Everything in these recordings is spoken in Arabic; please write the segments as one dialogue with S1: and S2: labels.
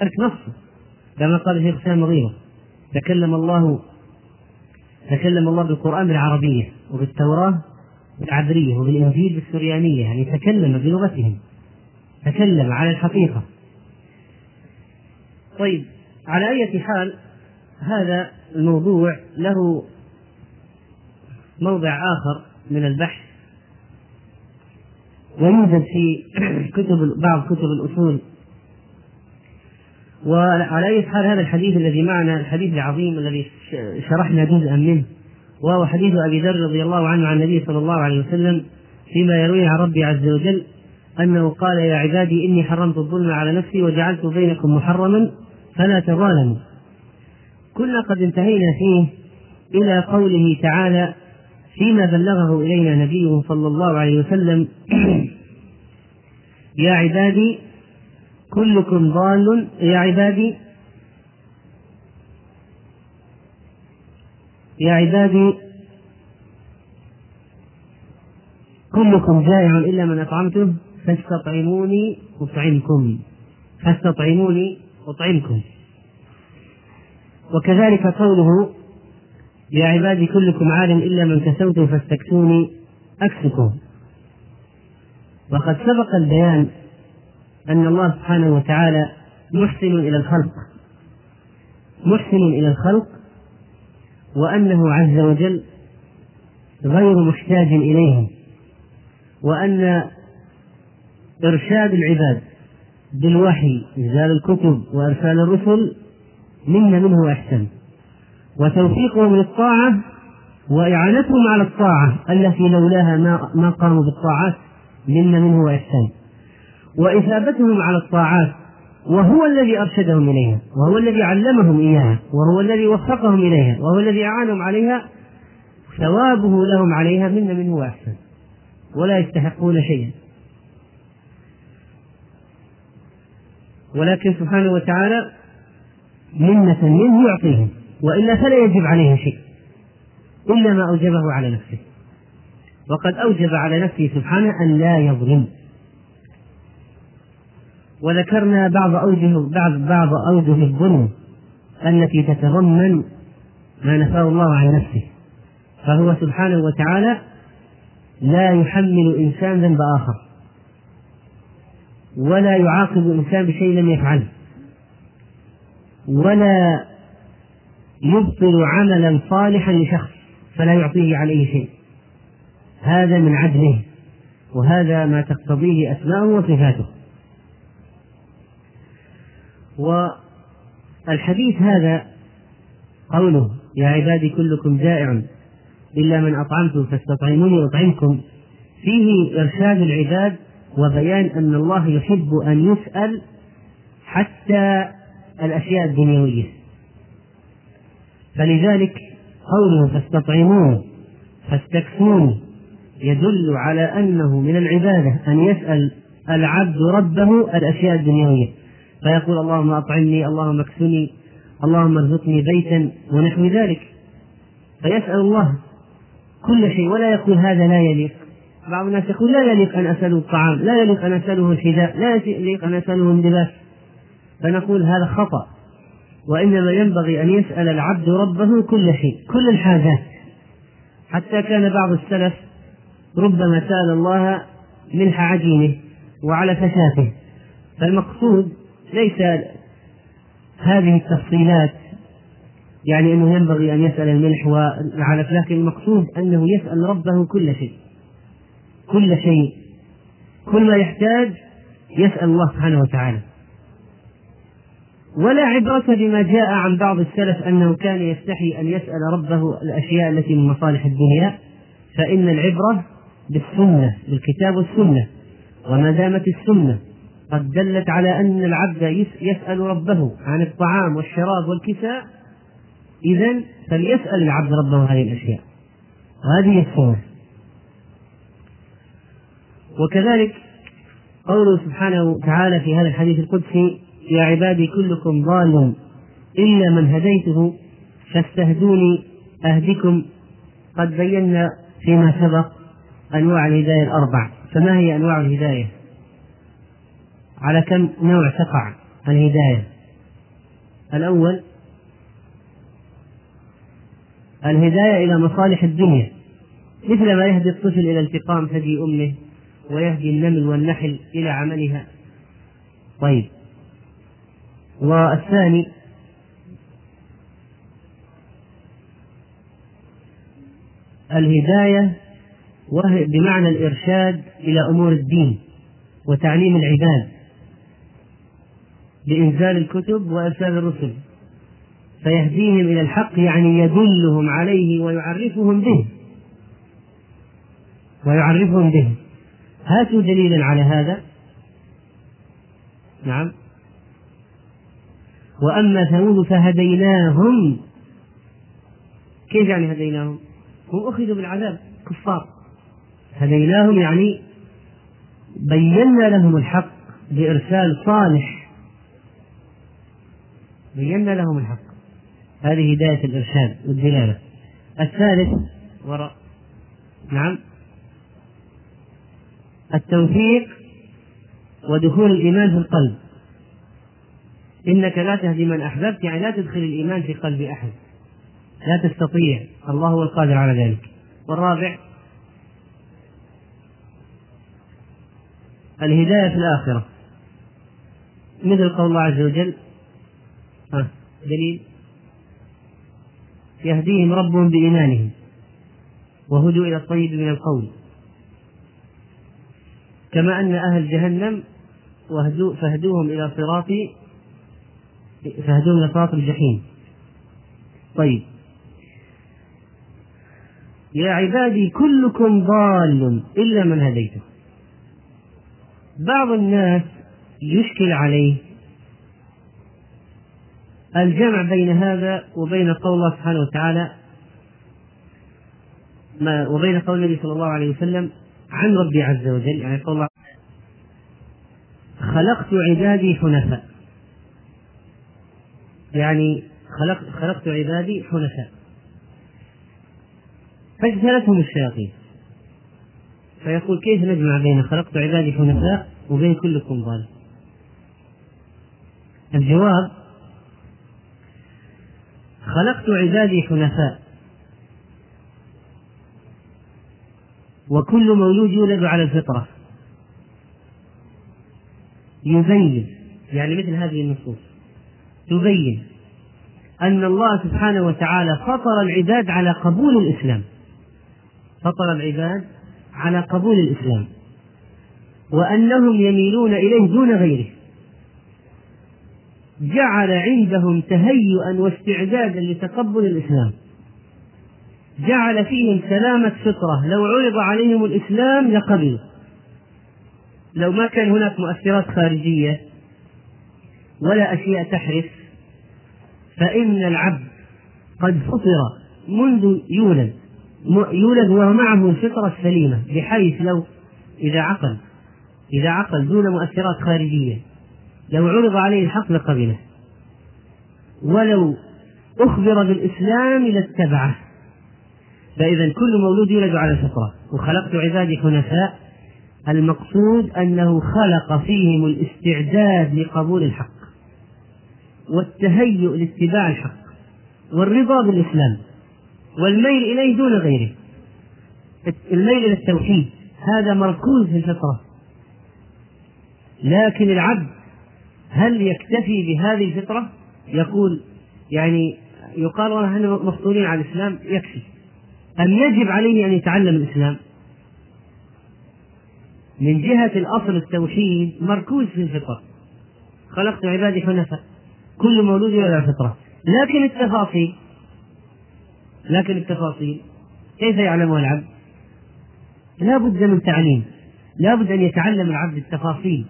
S1: ترك نص. كما قال الشيخ سام مغيرة تكلم الله تكلم الله بالقرآن بالعربية وبالتوراة بالعبرية وبالإنجيل بالسريانية يعني تكلم بلغتهم. تكلم على الحقيقة. طيب على أية حال هذا الموضوع له موضع آخر من البحث. ويوجد في كتب بعض كتب الأصول وعلى أي حال هذا الحديث الذي معنا الحديث العظيم الذي شرحنا جزءا منه وهو حديث أبي ذر رضي الله عنه عن النبي صلى الله عليه وسلم فيما يرويه عن ربي عز وجل أنه قال يا عبادي إني حرمت الظلم على نفسي وجعلت بينكم محرما فلا تظالموا. كنا قد انتهينا فيه إلى قوله تعالى فيما بلغه إلينا نبيه صلى الله عليه وسلم يا عبادي كلكم ضال يا عبادي. يا عبادي كلكم جائع إلا من أطعمته فاستطعموني أطعمكم. فاستطعموني أطعمكم. وكذلك قوله يا عبادي كلكم عالم إلا من كسوته فاستكسوني أكسكم. وقد سبق البيان أن الله سبحانه وتعالى محسن إلى الخلق. محسن إلى الخلق وأنه عز وجل غير محتاج إليهم وأن إرشاد العباد بالوحي إنزال الكتب وإرسال الرسل منا منه أحسن. وتوفيقهم للطاعة وإعانتهم على الطاعة التي لولاها ما قاموا بالطاعات منا منه وإحسان وإثابتهم على الطاعات وهو الذي أرشدهم إليها وهو الذي علمهم إياها وهو الذي وفقهم إليها وهو الذي أعانهم عليها ثوابه لهم عليها منا منه وأحسن ولا يستحقون شيئا. ولكن سبحانه وتعالى منة منه يعطيهم وإلا فلا يجب عليه شيء إلا ما أوجبه على نفسه. وقد أوجب على نفسه سبحانه أن لا يظلم. وذكرنا بعض أوجه بعض بعض أوجه الظلم التي تتضمن ما نفاه الله عن نفسه. فهو سبحانه وتعالى لا يحمل إنسان ذنب آخر. ولا يعاقب إنسان بشيء لم يفعله. ولا يبطل عملا صالحا لشخص فلا يعطيه عليه شيء. هذا من عدله. وهذا ما تقتضيه أسماؤه وصفاته. والحديث هذا قوله يا عبادي كلكم جائع إلا من أطعمتم فاستطعموني أطعمكم فيه إرشاد العباد وبيان أن الله يحب أن يسأل حتى الأشياء الدنيوية. فلذلك قوله فاستطعموه فاستكفون يدل على أنه من العبادة أن يسأل العبد ربه الأشياء الدنيوية. فيقول اللهم أطعمني اللهم اكسني اللهم ارزقني بيتا ونحو ذلك. فيسأل الله كل شيء ولا يقول هذا لا يليق. بعض الناس يقول لا يليق أن أسأله الطعام لا يليق أن أسأله الحذاء لا يليق أن أسأله اللباس. فنقول هذا خطأ وإنما ينبغي أن يسأل العبد ربه كل شيء كل الحاجات. حتى كان بعض السلف ربما سأل الله ملح عجينه وعلى فشاته فالمقصود ليس هذه التفصيلات يعني إنه ينبغي أن يسأل الملح والعلف لكن المقصود أنه يسأل ربه كل شيء كل شيء. كل ما يحتاج يسأل الله سبحانه وتعالى. ولا عبرة بما جاء عن بعض السلف أنه كان يستحي أن يسأل ربه الأشياء التي من مصالح الدنيا فإن العبرة بالسنة بالكتاب والسنة وما دامت السنة. قد دلت على أن العبد يسأل ربه عن الطعام والشراب والكساء. إذا فليسأل العبد ربه هذه الأشياء. وهذه السنة وكذلك قوله سبحانه وتعالى في هذا الحديث القدسي يا عبادي كلكم ضال إلا من هديته فاستهدوني أهدكم. قد بينا فيما سبق أنواع الهداية الأربع. فما هي أنواع الهداية؟ على كم نوع تقع الهداية؟ الأول الهداية إلى مصالح الدنيا مثل ما يهدي الطفل إلى التقام ثدي أمه ويهدي النمل والنحل إلى عملها. طيب. والثاني الهداية وهي بمعنى الإرشاد إلى أمور الدين وتعليم العباد. بإنزال الكتب وإرسال الرسل. فيهديهم إلى الحق يعني يدلهم عليه ويعرفهم به. ويعرفهم به. هاتوا دليلا على هذا. نعم. وأما ثمود فهديناهم. كيف يعني هديناهم؟ هم أخذوا بالعذاب كفار. هديناهم يعني بينا لهم الحق بإرسال صالح. بينا لهم الحق. هذه هداية الإرشاد والدلالة. الثالث وراء. نعم. التوفيق ودخول الإيمان في القلب. إنك لا تهدي من أحببت يعني لا تدخل الإيمان في قلب أحد. لا تستطيع. الله هو القادر على ذلك. والرابع الهداية في الآخرة. مثل قول الله عز وجل دليل. يهديهم ربهم بإيمانهم وهدوا إلى الطيب من القول. كما أن أهل جهنم وهدوا فهدوهم إلى صراط فهدوهم إلى صراط الجحيم. طيب. يا عبادي كلكم ضال إلا من هديته. بعض الناس يشكل عليه الجمع بين هذا وبين قول الله سبحانه وتعالى ما وبين قول النبي صلى الله عليه وسلم عن ربي عز وجل يعني قول الله خلقت عبادي حنفاء. يعني خلقت خلقت عبادي حنفاء. فاجتلتهم الشياطين. فيقول كيف نجمع بين خلقت عبادي حنفاء وبين كلكم ضال؟ الجواب خلقت عبادي حنفاء. وكل مولود يولد على الفطرة. يبين يعني مثل هذه النصوص. تبين أن الله سبحانه وتعالى فطر العباد على قبول الإسلام. فطر العباد على قبول الإسلام. وأنهم يميلون إليه دون غيره. جعل عندهم تهيئا واستعدادا لتقبل الإسلام. جعل فيهم سلامة فطرة. لو عرض عليهم الإسلام لقبلوا لو ما كان هناك مؤثرات خارجية ولا أشياء تحرف فإن العبد قد فطر منذ يولد. يولد ومعه الفطرة السليمة بحيث لو إذا عقل إذا عقل دون مؤثرات خارجية لو عرض عليه الحق لقبله. ولو أخبر بالإسلام لاتبعه. فإذا كل مولود يولد على الفطرة وخلقت عبادي حنفاء. المقصود أنه خلق فيهم الاستعداد لقبول الحق. والتهيؤ لاتباع الحق. والرضا بالإسلام. والميل إليه دون غيره. الميل إلى التوحيد. هذا مركوز في الفطرة. لكن العبد هل يكتفي بهذه الفطرة؟ يقول يعني يقال والله إحنا مفطورين على الإسلام يكفي. أم يجب عليه أن يتعلم الإسلام؟ من جهة الأصل التوحيد مركوز في الفطرة. خلقت عبادي حنفاء. كل مولود على الفطرة. لكن التفاصيل لكن التفاصيل كيف يعلمها العبد؟ لا بد من تعليم. لا بد أن يتعلم العبد التفاصيل.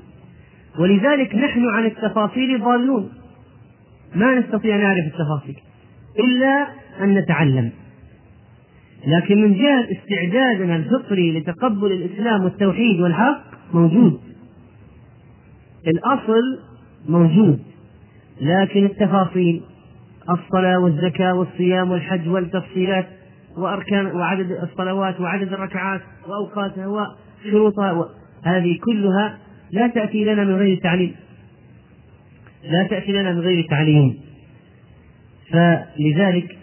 S1: ولذلك نحن عن التفاصيل ضالون. ما نستطيع نعرف التفاصيل إلا أن نتعلم. لكن من جهة استعدادنا الفطري لتقبل الإسلام والتوحيد والحق موجود. الأصل موجود. لكن التفاصيل الصلاة والزكاة والصيام والحج والتفصيلات وأركان وعدد الصلوات وعدد الركعات وأوقاتها وشروطها هذه كلها لا تأتي لنا من غير تعليم. لا تأتي لنا من غير تعليم. فلذلك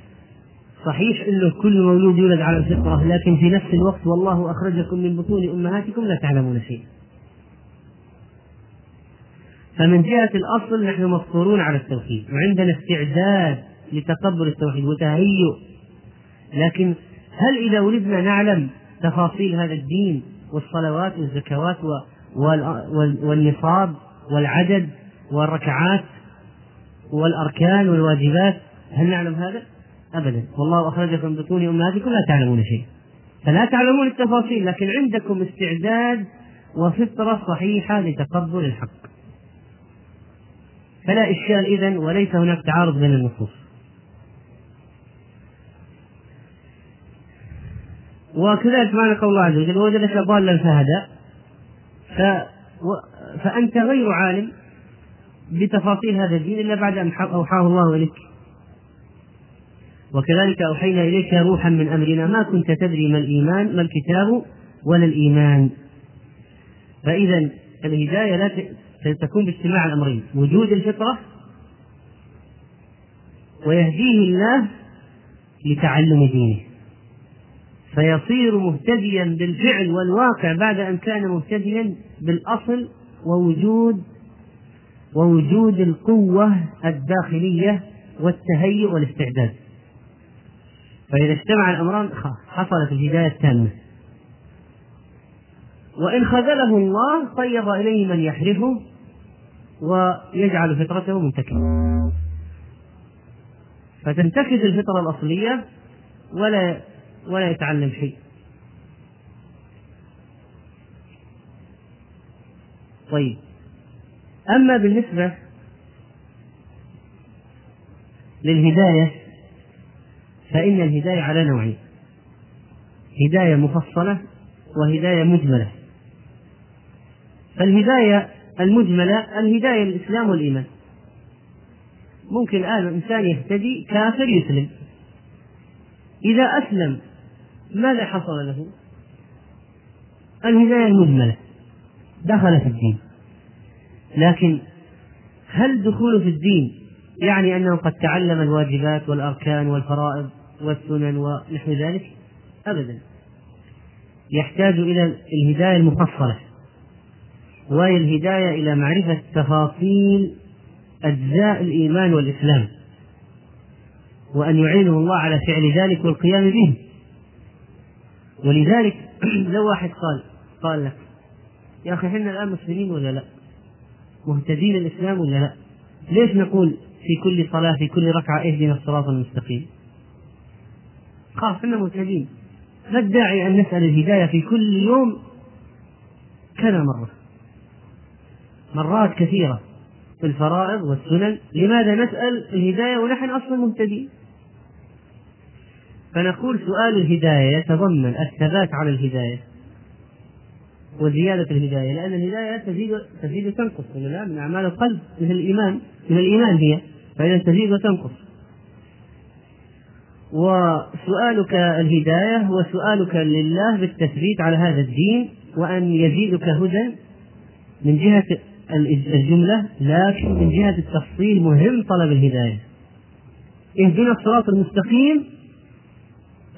S1: صحيح إنه كل مولود يولد على الفطرة لكن في نفس الوقت والله أخرجكم من بطون أمهاتكم لا تعلمون شيئا. فمن جهة الأصل نحن مفطورون على التوحيد وعندنا استعداد لتقبل التوحيد وتهيؤ لكن هل إذا ولدنا نعلم تفاصيل هذا الدين والصلوات والزكوات والنصاب والعدد والركعات والأركان والواجبات هل نعلم هذا؟ أبدا. والله أخرجكم من بطون أمهاتكم لا تعلمون شيء فلا تعلمون التفاصيل لكن عندكم استعداد وفطرة صحيحة لتقبل الحق. فلا إشكال إذن وليس هناك تعارض بين النصوص. وكذلك معنى قول الله عز وجل وجدك ضالا فهدى. فأنت غير عالم بتفاصيل هذا الدين إلا بعد أن أوحاه الله إليك. وكذلك أوحينا إليك روحا من أمرنا ما كنت تدري ما الإيمان ما الكتاب ولا الإيمان. فإذا الهداية لا تكون باجتماع الأمرين وجود الفطرة ويهديه الله لتعلم دينه. فيصير مهتديا بالفعل والواقع بعد أن كان مهتديا بالأصل ووجود ووجود القوة الداخلية والتهيؤ والاستعداد. فإذا اجتمع الأمران حصلت الهداية التامة وإن خذله الله طيب إليه من يحرفه ويجعل فطرته منتكبة فتنتكس الفطرة الأصلية ولا ولا يتعلم شيء. طيب. أما بالنسبة للهداية فإن الهداية على نوعين. هداية مفصلة وهداية مجملة. فالهداية المجملة الهداية للإسلام والإيمان. ممكن الآن إنسان يهتدي كافر يسلم. إذا أسلم ماذا حصل له؟ الهداية المجملة دخل في الدين. لكن هل دخوله في الدين يعني أنه قد تعلم الواجبات والأركان والفرائض والسنن ونحو ذلك؟ أبدا. يحتاج إلى الهداية المفصلة. وهي الهداية إلى معرفة تفاصيل أجزاء الإيمان والإسلام. وأن يعينه الله على فعل ذلك والقيام به. ولذلك لو واحد قال قال لك يا أخي إحنا الآن مسلمين ولا لا؟ مهتدين الإسلام ولا لا؟ ليش نقول في كل صلاة في كل ركعة اهدنا الصراط المستقيم؟ خلاص إحنا مهتدين ما الداعي أن نسأل الهداية في كل يوم كذا مرة مرات كثيرة في الفرائض والسنن لماذا نسأل الهداية ونحن أصلا مهتدين فنقول سؤال الهداية يتضمن الثبات على الهداية وزيادة الهداية لأن الهداية تزيد تزيد وتنقص من أعمال القلب مثل الإيمان من الإيمان هي فإذا تزيد وتنقص. وسؤالك الهداية هو سؤالك لله بالتثبيت على هذا الدين وأن يزيدك هدى من جهة الجملة لكن من جهة التفصيل مهم طلب الهداية. اهدنا الصراط المستقيم.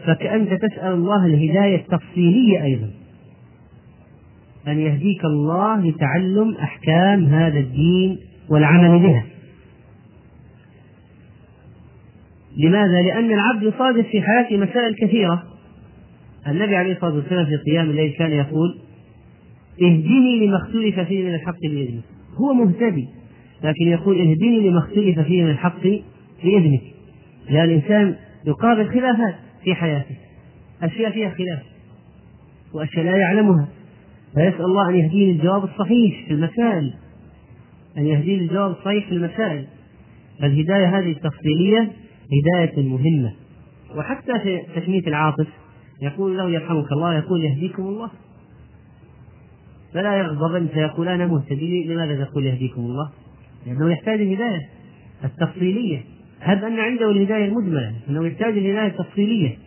S1: فكأنت تسأل الله الهداية التفصيلية أيضا. أن يهديك الله لتعلم أحكام هذا الدين والعمل بها. لماذا؟ لأن العبد يصادف في حياته مسائل كثيرة. النبي عليه الصلاة والسلام في قيام الليل كان يقول اهدني لما اختلف فيه من الحق بإذنك. هو مهتدي لكن يقول اهدني لما اختلف فيه من الحق بإذنك. لأن الإنسان يقابل خلافات. في حياته. أشياء فيها خلاف وأشياء لا يعلمها. فيسأل الله أن يهديه الجواب الصحيح في المسائل. أن يهديه الجواب الصحيح في المسائل. فالهداية هذه التفصيلية هداية مهمة. وحتى في تشميت العاطف يقول له يرحمك الله يقول يهديكم الله. فلا يغضبن فيقول أنا مهتدي لماذا تقول يهديكم الله؟ لأنه يحتاج الهداية التفصيلية. هب أن عنده الهداية المجملة أنه يحتاج الهداية التفصيلية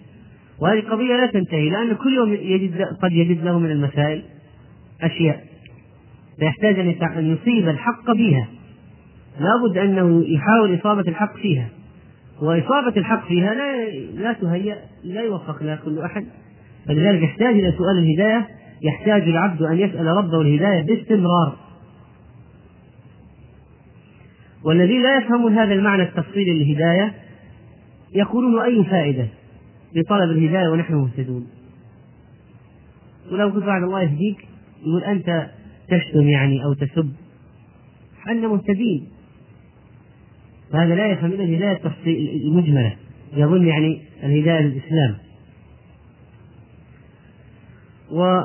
S1: وهذه قضية لا تنتهي لأن كل يوم يجد قد يجد له من المسائل أشياء. فيحتاج أن يصيب الحق فيها لابد أنه يحاول إصابة الحق فيها. وإصابة الحق فيها لا لا تهيأ لا يوفق لها كل أحد. فلذلك يحتاج إلى سؤال الهداية يحتاج العبد أن يسأل ربه الهداية باستمرار. والذين لا يفهمون هذا المعنى التفصيلي للهداية يقولون أي فائدة لطلب الهداية ونحن مهتدون. ولو كنت بعد الله يهديك يقول أنت تشتم يعني أو تسب. حنا مهتدين. فهذا لا يفهم إلا الهداية المجملة. يظن يعني الهداية للإسلام. و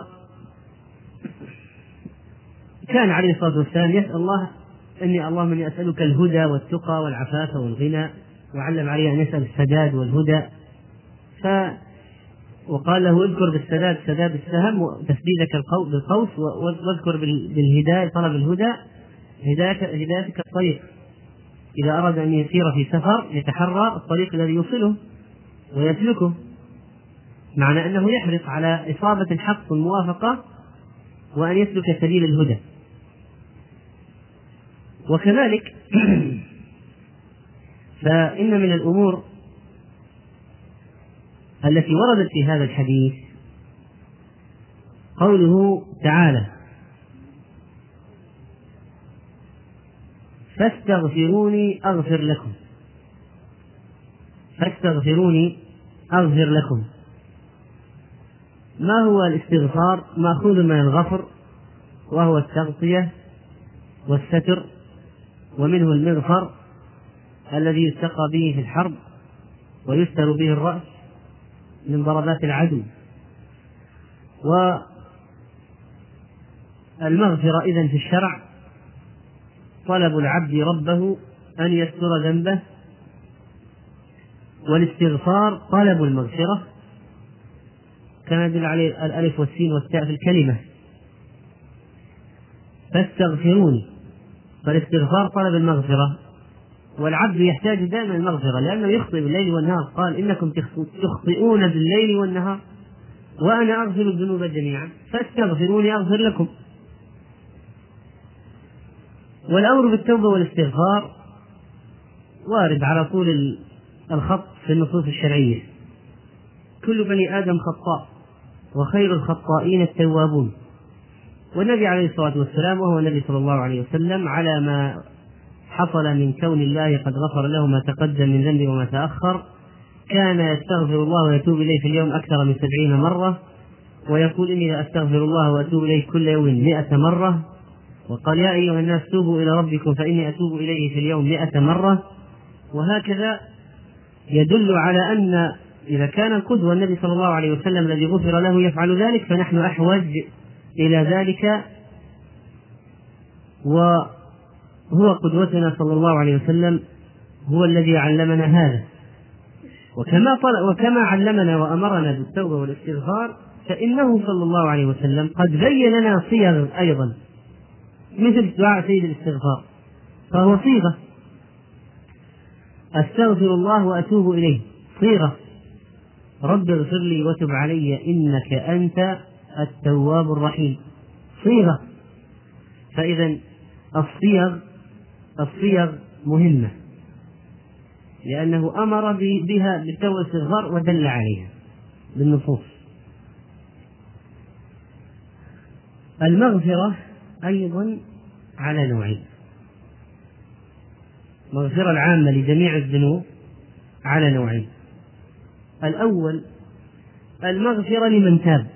S1: كان عليه الصلاة والسلام يسأل الله إني اللهم إني أسألك الهدى والتقى والعفاف والغنى وعلم عليه أن يسأل السداد والهدى. ف وقال له اذكر بالسداد سداد السهم وتسديدك بالقوس واذكر بالهداية طلب الهدى. هداية هدايتك الطريق. إذا أراد أن يسير في سفر يتحرى الطريق الذي يوصله ويسلكه معنى أنه يحرص على إصابة الحق والموافقة وأن يسلك سبيل الهدى. وكذلك فإن من الأمور التي وردت في هذا الحديث قوله تعالى فاستغفروني أغفر لكم. فاستغفروني أغفر لكم. ما هو الاستغفار؟ مأخوذ من الغفر وهو التغطية والستر ومنه المغفر الذي يستقى به في الحرب ويستر به الرأس من ضربات العدو. والمغفرة إذن في الشرع طلب العبد ربه أن يستر ذنبه والاستغفار طلب المغفرة كما يدل عليه الألف والسين والتاء في الكلمة. فاستغفروني. فالاستغفار طلب المغفرة والعبد يحتاج دائما المغفرة لأنه يخطئ بالليل والنهار. قال إنكم تخطئون بالليل والنهار وأنا أغفر الذنوب جميعا فاستغفروني أغفر لكم. والأمر بالتوبة والاستغفار وارد على طول الخط في النصوص الشرعية. كل بني آدم خطاء وخير الخطائين التوابون. والنبي عليه الصلاة والسلام وهو النبي صلى الله عليه وسلم على ما حصل من كون الله قد غفر له ما تقدم من ذنبه وما تأخر كان يستغفر الله ويتوب إليه في اليوم أكثر من سبعين مرة ويقول إني لأستغفر الله وأتوب إليه كل يوم مئة مرة وقال يا أيها الناس توبوا إلى ربكم فإني أتوب إليه في اليوم مئة مرة. وهكذا يدل على أن إذا كان القدوة النبي صلى الله عليه وسلم الذي غفر له يفعل ذلك فنحن أحوج إلى ذلك وهو قدوتنا صلى الله عليه وسلم هو الذي علمنا هذا. وكما وكما علمنا وأمرنا بالتوبة والاستغفار فإنه صلى الله عليه وسلم قد بين لنا صيغ أيضا مثل دعاء سيد الاستغفار فهو صيغة. أستغفر الله وأتوب إليه صيغة. رب اغفر لي وتب علي إنك أنت التواب الرحيم. صيغة. فإذا الصيغ الصيغ مهمة. لأنه أمر بها بالتوبة والإستغفار ودل عليها بالنصوص. المغفرة أيضا على نوعين. المغفرة العامة لجميع الذنوب على نوعين. الأول المغفرة لمن تاب.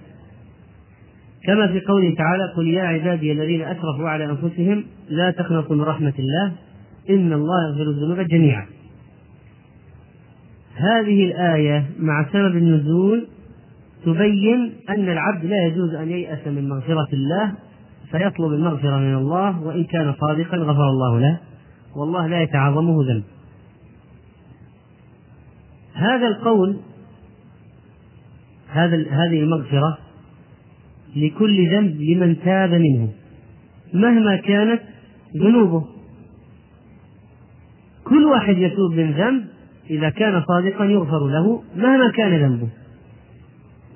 S1: كما في قوله تعالى قل يا عبادي الذين أسرفوا على أنفسهم لا تقنطوا من رحمة الله إن الله يغفر الذنوب جميعا. هذه الآية مع سبب النزول تبين أن العبد لا يجوز أن ييأس من مغفرة الله فيطلب المغفرة من الله وإن كان صادقا غفر الله له والله لا يتعاظمه ذنب. هذا القول هذا هذه المغفرة لكل ذنب لمن تاب منه مهما كانت ذنوبه. كل واحد يتوب من ذنب إذا كان صادقا يغفر له مهما كان ذنبه.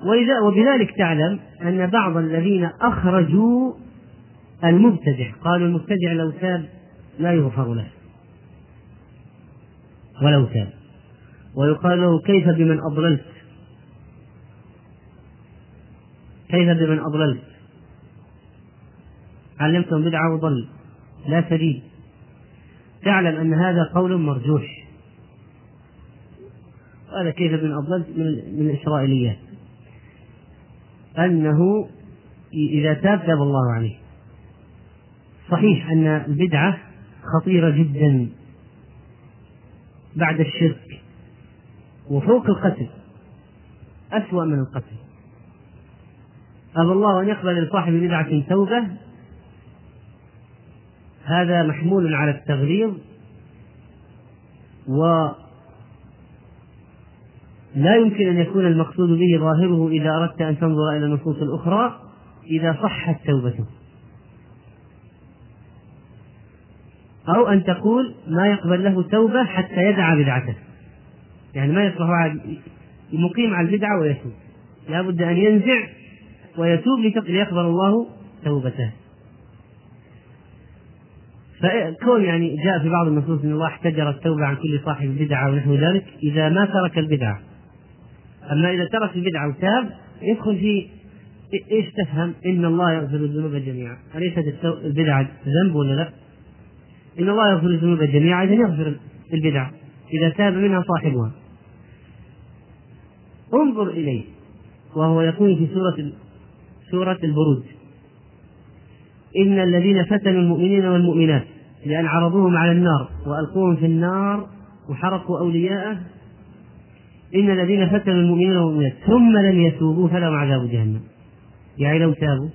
S1: وإذا وبذلك تعلم أن بعض الذين أخرجوا المبتدع قالوا المبتدع لو تاب لا يغفر له. ولو تاب. ويقال له كيف بمن أضللت؟ كيف بمن أضللت علمتهم بدعة وضل لا سبيل تعلم أن هذا قول مرجوح. هذا كيف بمن أضللت من, من الإسرائيليات أنه إذا تاب تاب الله عليه. صحيح أن البدعة خطيرة جدا بعد الشرك. وفوق القتل أسوأ من القتل. أبى الله أن يقبل لصاحب بدعة توبة. هذا محمول على التغليظ و لا يمكن أن يكون المقصود به ظاهره إذا أردت أن تنظر إلى النصوص الأخرى إذا صحت توبته. أو أن تقول ما يقبل له توبة حتى يدع بدعته. يعني ما يصلح مقيم على البدعة ويتوب. لا بد أن ينزع ويتوب ليقبل الله توبته فكون يعني جاء في بعض النصوص إن الله احتجر التوبة عن كل صاحب بدعة ونحو ذلك إذا ما ترك البدعة أما إذا ترك البدعة وتاب يدخل في إيش تفهم؟ إن الله يغفر الذنوب جميعا، أليست البدعة ذنب ولا لا؟ إن الله يغفر الذنوب جميعا إذا يغفر البدع إذا تاب منها صاحبها. انظر إليه وهو يقول في سورة سورة البروج. إن الذين فتنوا المؤمنين والمؤمنات لأن عرضوهم على النار وألقوهم في النار وحرقوا أولياءه إن الذين فتنوا المؤمنين والمؤمنات ثم لم يتوبوا فلهم عذاب جهنم. يعني لو تابوا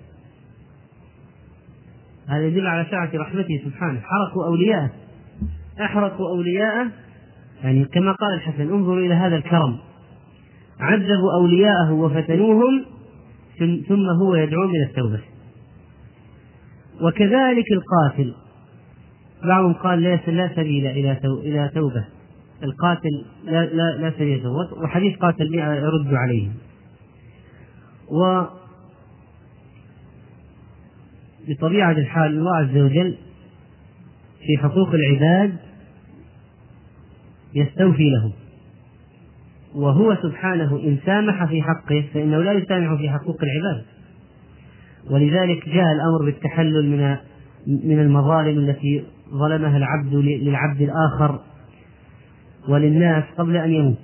S1: هذا يدل على سعة رحمته سبحانه. حرقوا أولياءه. أحرقوا أولياءه يعني كما قال الحسن انظروا إلى هذا الكرم. عذبوا أولياءه وفتنوهم ثم هو يدعو من التوبة. وكذلك القاتل. بعضهم قال ليس لا سبيل إلى إلى توبة. القاتل لا لا لا سبيل توبة. وحديث قاتل يرد عليه و بطبيعة الحال الله عز وجل في حقوق العباد يستوفي لهم. وهو سبحانه إن سامح في حقه فإنه لا يسامح في حقوق العباد. ولذلك جاء الأمر بالتحلل من من المظالم التي ظلمها العبد للعبد الآخر وللناس قبل أن يموت.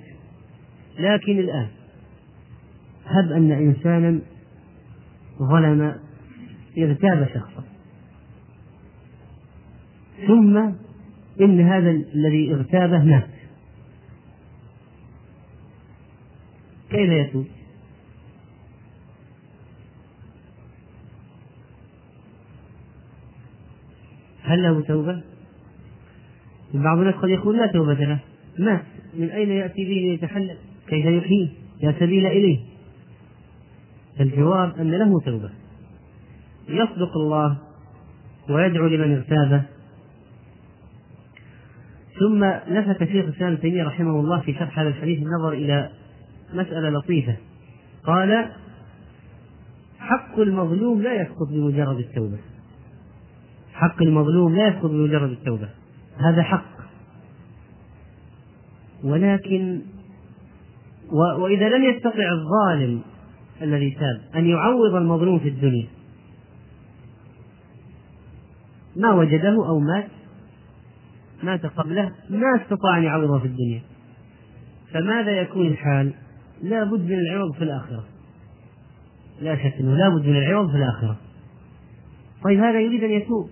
S1: لكن الآن هب أن إنسانا ظلم اغتاب شخصا. ثم إن هذا الذي اغتابه مات. كيف يتوب؟ هل له توبة؟ بعض الناس قد يقول لا توبة له. مات من أين يأتي به ليتحلل؟ كيف يحييه لا سبيل إليه. الجواب أن له توبة. يصدق الله ويدعو لمن اغتابه ثم لفت شيخ الإسلام ابن تيمية رحمه الله في شرح هذا الحديث النظر إلى مسألة لطيفة. قال حق المظلوم لا يسقط بمجرد التوبة. حق المظلوم لا يسقط بمجرد التوبة. هذا حق. ولكن وإذا لم يستطع الظالم الذي تاب أن يعوض المظلوم في الدنيا ما وجده أو مات مات قبله ما استطاع أن يعوضه في الدنيا. فماذا يكون الحال؟ لا بد من العوض في الآخرة. لا شك أنه لا بد من العوض في الآخرة. طيب هذا يريد أن يتوب.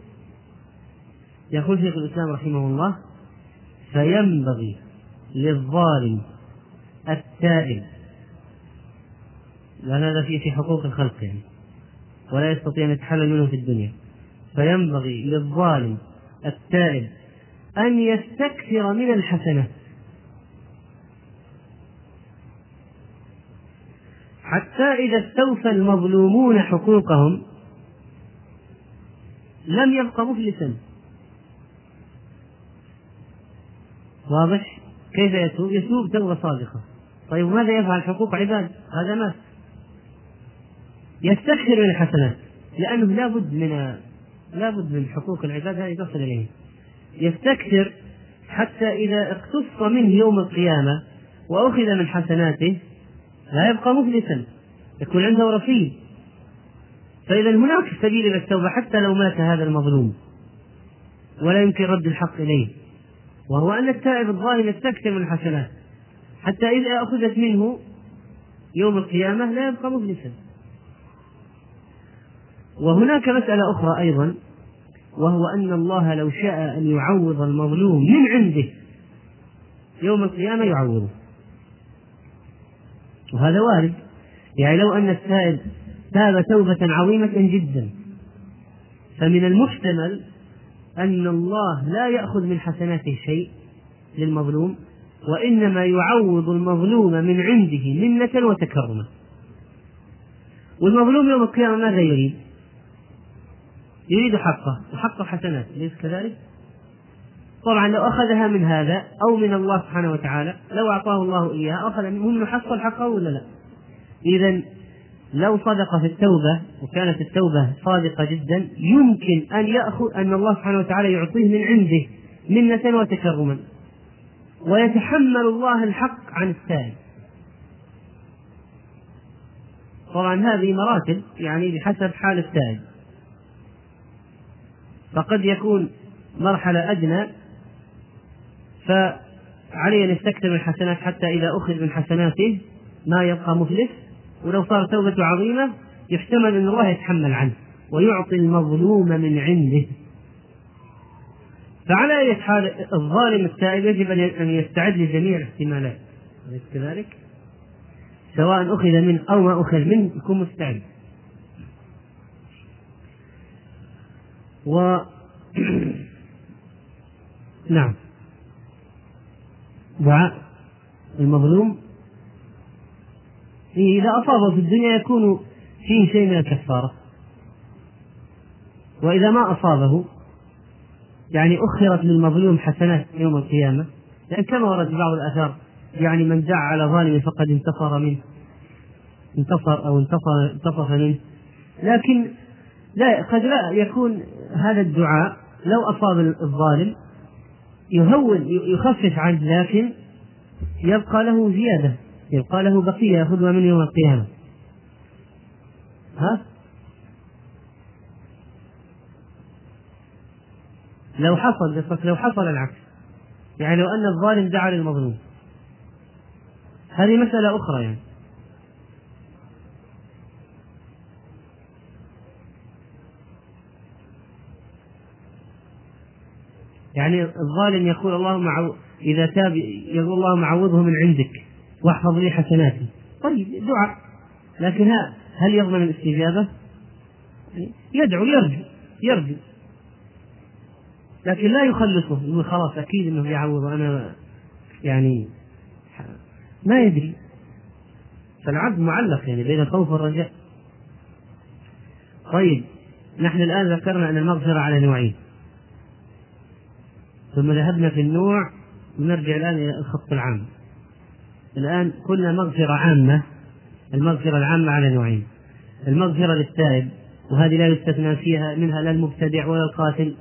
S1: يقول شيخ الإسلام رحمه الله فينبغي للظالم التائب لأن هذا في حقوق الخلق يعني ولا يستطيع أن يتحلل منه في الدنيا. فينبغي للظالم التائب أن يستكثر من الحسنات حتى إذا استوفى المظلومون حقوقهم لم يبق مفلسا واضح؟ كيف يتوب؟ يتوب توبة صادقة. طيب ماذا يفعل حقوق عباد؟ هذا مات. يستكثر من الحسنات لأنه لابد من لابد من حقوق العباد هذه تصل إليه. يستكثر حتى إذا اقتص منه يوم القيامة وأخذ من حسناته لا يبقى مفلسا يكون عنده رصيد فإذا هناك سبيل إلى التوبة حتى لو مات هذا المظلوم ولا يمكن رد الحق إليه. وهو أن التائب الظالم يستكثر من الحسنات حتى إذا أخذت منه يوم القيامة لا يبقى مفلسا. وهناك مسألة أخرى أيضا وهو أن الله لو شاء أن يعوض المظلوم من عنده يوم القيامة يعوضه. وهذا وارد يعني لو أن السائل تاب توبة عظيمة جدا فمن المحتمل أن الله لا يأخذ من حسناته شيء للمظلوم وإنما يعوض المظلوم من عنده منة وتكرما والمظلوم يوم القيامة ماذا يريد؟ يريد حقه وحقه حسنات أليس كذلك؟ طبعا لو أخذها من هذا أو من الله سبحانه وتعالى لو أعطاه الله إياها أخذ منه حصل حقه ولا لا؟ إذا لو صدق في التوبة وكانت التوبة صادقة جدا يمكن أن يأخذ أن الله سبحانه وتعالى يعطيه من عنده منة وتكرما. ويتحمل الله الحق عن السائل. طبعا هذه مراتب يعني بحسب حال السائل. فقد يكون مرحلة أدنى فعليه أن يستكثر من الحسنات حتى إذا أخذ من حسناته ما يبقى مفلس. ولو صارت توبة عظيمة يحتمل أن الله يتحمل عنه ويعطي المظلوم من عنده. فعلى أي حال الظالم التائب يجب أن يستعد لجميع الاحتمالات. أليس كذلك؟ سواء أخذ منه أو ما أخذ منه يكون مستعد. و نعم. دعاء المظلوم. إذا أصابه في الدنيا يكون فيه شيء من الكفارة. وإذا ما أصابه يعني أخرت للمظلوم حسنات يوم القيامة لأن كما ورد في بعض الآثار يعني من دعا على ظالم فقد انتصر منه. انتصر أو انتصر انتصف منه. لكن لا قد لا يكون هذا الدعاء لو أصاب الظالم يهون يخفف عنه لكن يبقى له زيادة يبقى له بقية يأخذها من يوم القيامة. ها؟ لو حصل لو حصل العكس. يعني لو أن الظالم دعا للمظلوم هذه مسألة أخرى يعني. يعني الظالم يقول اللهم. إذا تاب يقول اللهم عوضه من عندك واحفظ لي حسناتي. طيب دعاء. لكن هل يضمن الاستجابة؟ يدعو يرجو يرجو. لكن لا يخلصه يقول خلاص أكيد أنه يعوض أنا يعني ما يدري. فالعبد معلق يعني بين الخوف والرجاء. طيب نحن الآن ذكرنا أن المغفرة على نوعين. ثم ذهبنا في النوع ونرجع الآن إلى الخط العام. الآن قلنا مغفرة عامة المغفرة العامة على نوعين. المغفرة للتائب وهذه لا يستثنى فيها منها لا المبتدع ولا القاتل.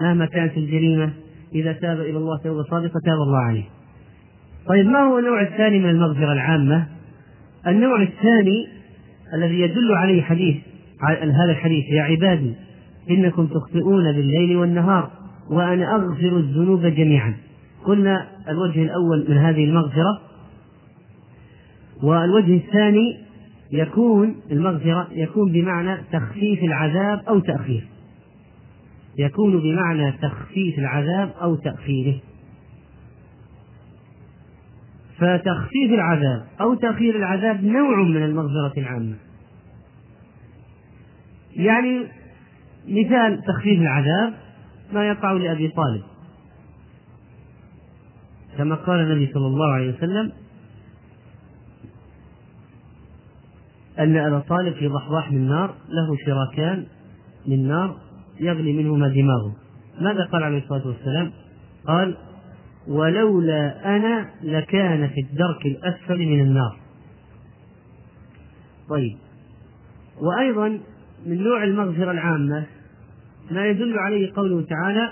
S1: مهما كانت الجريمة إذا تاب إلى الله توبة صادقة تاب الله عليه. طيب ما هو النوع الثاني من المغفرة العامة؟ النوع الثاني الذي يدل عليه حديث هذا الحديث يا عبادي إنكم تخطئون بالليل والنهار. وأنا أغفر الذنوب جميعا. قلنا الوجه الأول من هذه المغفرة والوجه الثاني يكون المغفرة يكون بمعنى تخفيف العذاب أو تأخير يكون بمعنى تخفيف العذاب أو تأخيره. فتخفيف العذاب أو تأخير العذاب نوع من المغفرة العامة. يعني مثال تخفيف العذاب ما يقع لأبي طالب. كما قال النبي صلى الله عليه وسلم أن أبا طالب في ضحضاح من نار له شراكان من نار يغلي منهما دماغه. ماذا قال عليه الصلاة والسلام؟ قال ولولا أنا لكان في الدرك الأسفل من النار. طيب. وأيضا من نوع المغفرة العامة ما يدل عليه قوله تعالى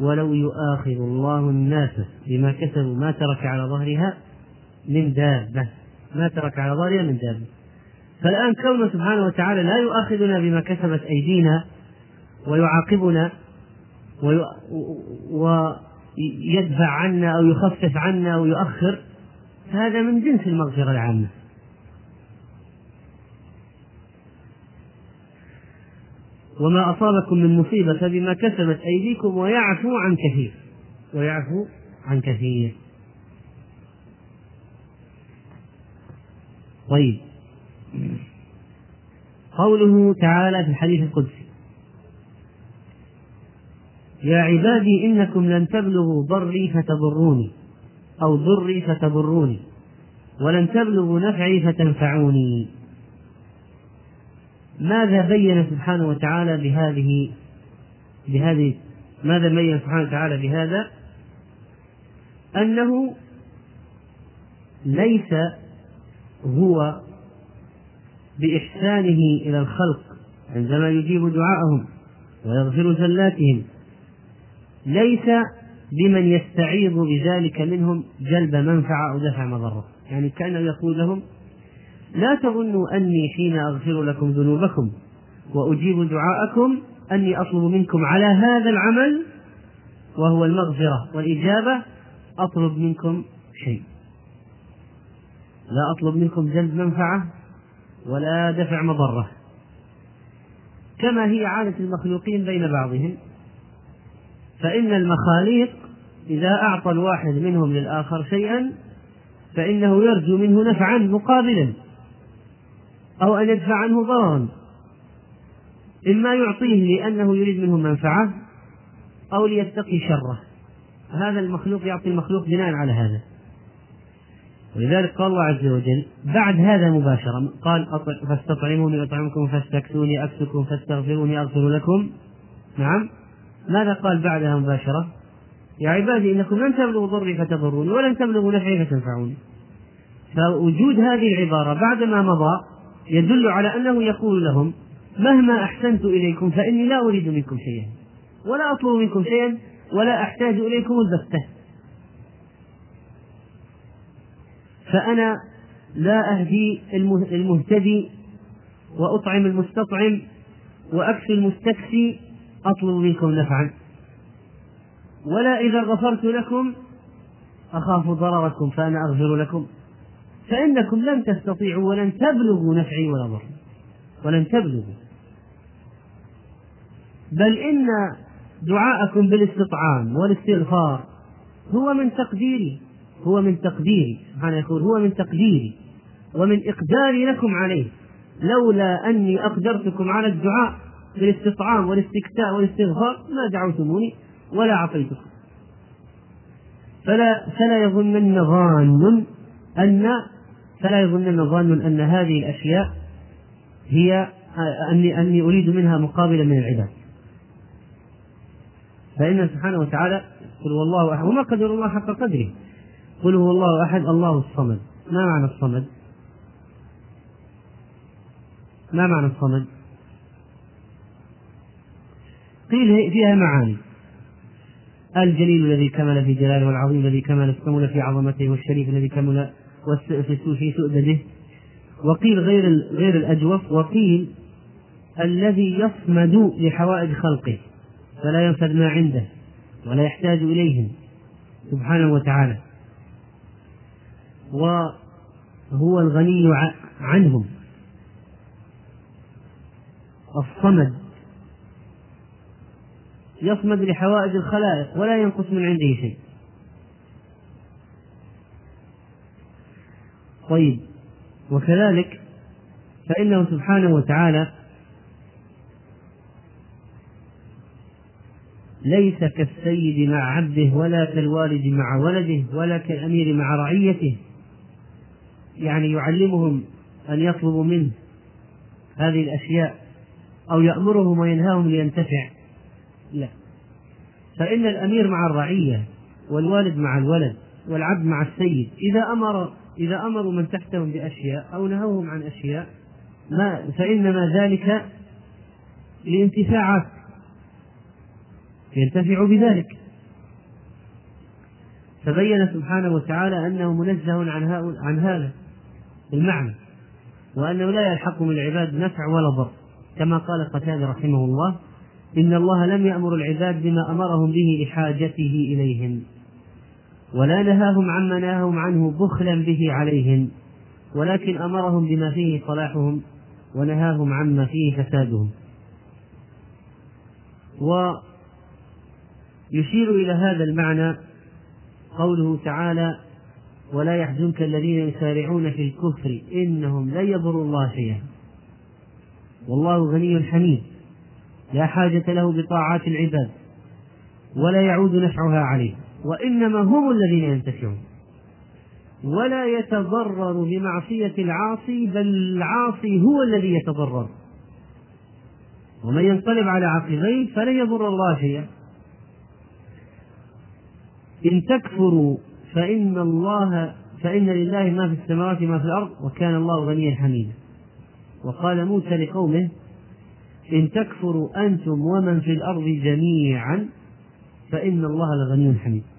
S1: ولو يؤاخذ الله الناس بما كسبوا ما ترك على ظهرها من دابة. ما ترك على ظهرها من دابة. فالآن كونه سبحانه وتعالى لا يؤاخذنا بما كسبت أيدينا ويعاقبنا ويدفع عنا أو يخفف عنا أو يؤخر هذا من جنس المغفرة العامة. وما أصابكم من مصيبة فبما كسبت أيديكم ويعفو عن كثير. ويعفو عن كثير. طيب. قوله تعالى في الحديث القدسي. يا عبادي إنكم لن تبلغوا ضري فتضروني أو ضري فتضروني ولن تبلغوا نفعي فتنفعوني. ماذا بين سبحانه وتعالى بهذه بهذه ماذا بين سبحانه وتعالى بهذا؟ أنه ليس هو بإحسانه إلى الخلق عندما يجيب دعاءهم ويغفر زلاتهم ليس بمن يستعيض بذلك منهم جلب منفعة أو دفع مضرة يعني كأنه يقول لهم لا تظنوا أني حين أغفر لكم ذنوبكم وأجيب دعاءكم أني أطلب منكم على هذا العمل وهو المغفرة والإجابة أطلب منكم شيء. لا أطلب منكم جلب منفعة ولا دفع مضرة. كما هي عادة المخلوقين بين بعضهم. فإن المخاليق إذا أعطى الواحد منهم للآخر شيئا فإنه يرجو منه نفعا مقابلا. أو أن يدفع عنه ضررا. إما يعطيه لأنه يريد منه منفعة أو ليتقي شره. هذا المخلوق يعطي المخلوق بناء على هذا. ولذلك قال الله عز وجل بعد هذا مباشرة قال فاستطعموني أطعمكم فاستكسوني أكسكم فاستغفروني أغفر لكم. نعم. ماذا قال بعدها مباشرة؟ يا عبادي إنكم لن تبلغوا ضري فتضروني ولن تبلغوا نفعي فتنفعوني. فوجود هذه العبارة بعدما مضى يدل على أنه يقول لهم مهما أحسنت إليكم فإني لا أريد منكم شيئا ولا أطلب منكم شيئا ولا أحتاج إليكم البتة. فأنا لا أهدي المهتدي وأطعم المستطعم وأكفي المستكفي أطلب منكم نفعا. ولا إذا غفرت لكم أخاف ضرركم فأنا أغفر لكم. فإنكم لن تستطيعوا ولن تبلغوا نفعي ولا ضري. ولن تبلغوا. بل إن دعاءكم بالاستطعام والاستغفار هو من تقديري. هو من تقديري. سبحانه يقول هو من تقديري. ومن إقداري لكم عليه. لولا أني أقدرتكم على الدعاء بالاستطعام والاستكتاء والاستغفار ما دعوتموني ولا أعطيتكم فلا فلا يظنن ظان أن فلا يظنن ظان أن هذه الأشياء هي أني أني أريد منها مقابلا من العباد فإن سبحانه وتعالى قل هو الله أحد وما قدر الله حق قدره قل هو الله أحد الله الصمد ما معنى الصمد؟ ما معنى الصمد؟ قيل فيها معاني الجليل الذي كمل في جلاله والعظيم الذي كمل كمل في عظمته والشريف الذي كمل في سؤدده وقيل غير غير الأجوف. وقيل الذي يصمد لحوائج خلقه فلا ينفذ ما عنده ولا يحتاج إليهم سبحانه وتعالى. وهو الغني عنهم. الصمد يصمد لحوائج الخلائق ولا ينقص من عنده شيء. طيب. وكذلك فإنه سبحانه وتعالى ليس كالسيد مع عبده ولا كالوالد مع ولده ولا كالأمير مع رعيته. يعني يعلمهم أن يطلبوا منه هذه الأشياء أو يأمرهم وينهاهم لينتفع. لا. فإن الأمير مع الرعية والوالد مع الولد والعبد مع السيد إذا أمر إذا أمروا من تحتهم بأشياء أو نهوهم عن أشياء ما فإنما ذلك لانتفاعات. ينتفع بذلك. فبين سبحانه وتعالى أنه منزه عن, عن هذا المعنى وأنه لا يلحق من العباد نفع ولا ضر. كما قال قتادة رحمه الله إن الله لم يأمر العباد بما أمرهم به لحاجته إليهم. ولا نهاهم عما نهاهم عنه بخلا به عليهم ولكن أمرهم بما فيه صلاحهم ونهاهم عما فيه فسادهم. ويشير إلى هذا المعنى قوله تعالى ولا يحزنك الذين يسارعون في الكفر إنهم لن يضروا الله شيئا والله غني حميد لا حاجة له بطاعات العباد ولا يعود نفعها عليه. وإنما هم الذين ينتفعون. ولا يتضرر بمعصية العاصي بل العاصي هو الذي يتضرر. ومن ينقلب على عقبيه فلن يضر الله شيئا. إن تكفروا فإن الله فإن لله ما في السماوات وما في الأرض وكان الله غنيا حميدا. وقال موسى لقومه إن تكفروا أنتم ومن في الأرض جميعا فإن الله لغني حميد.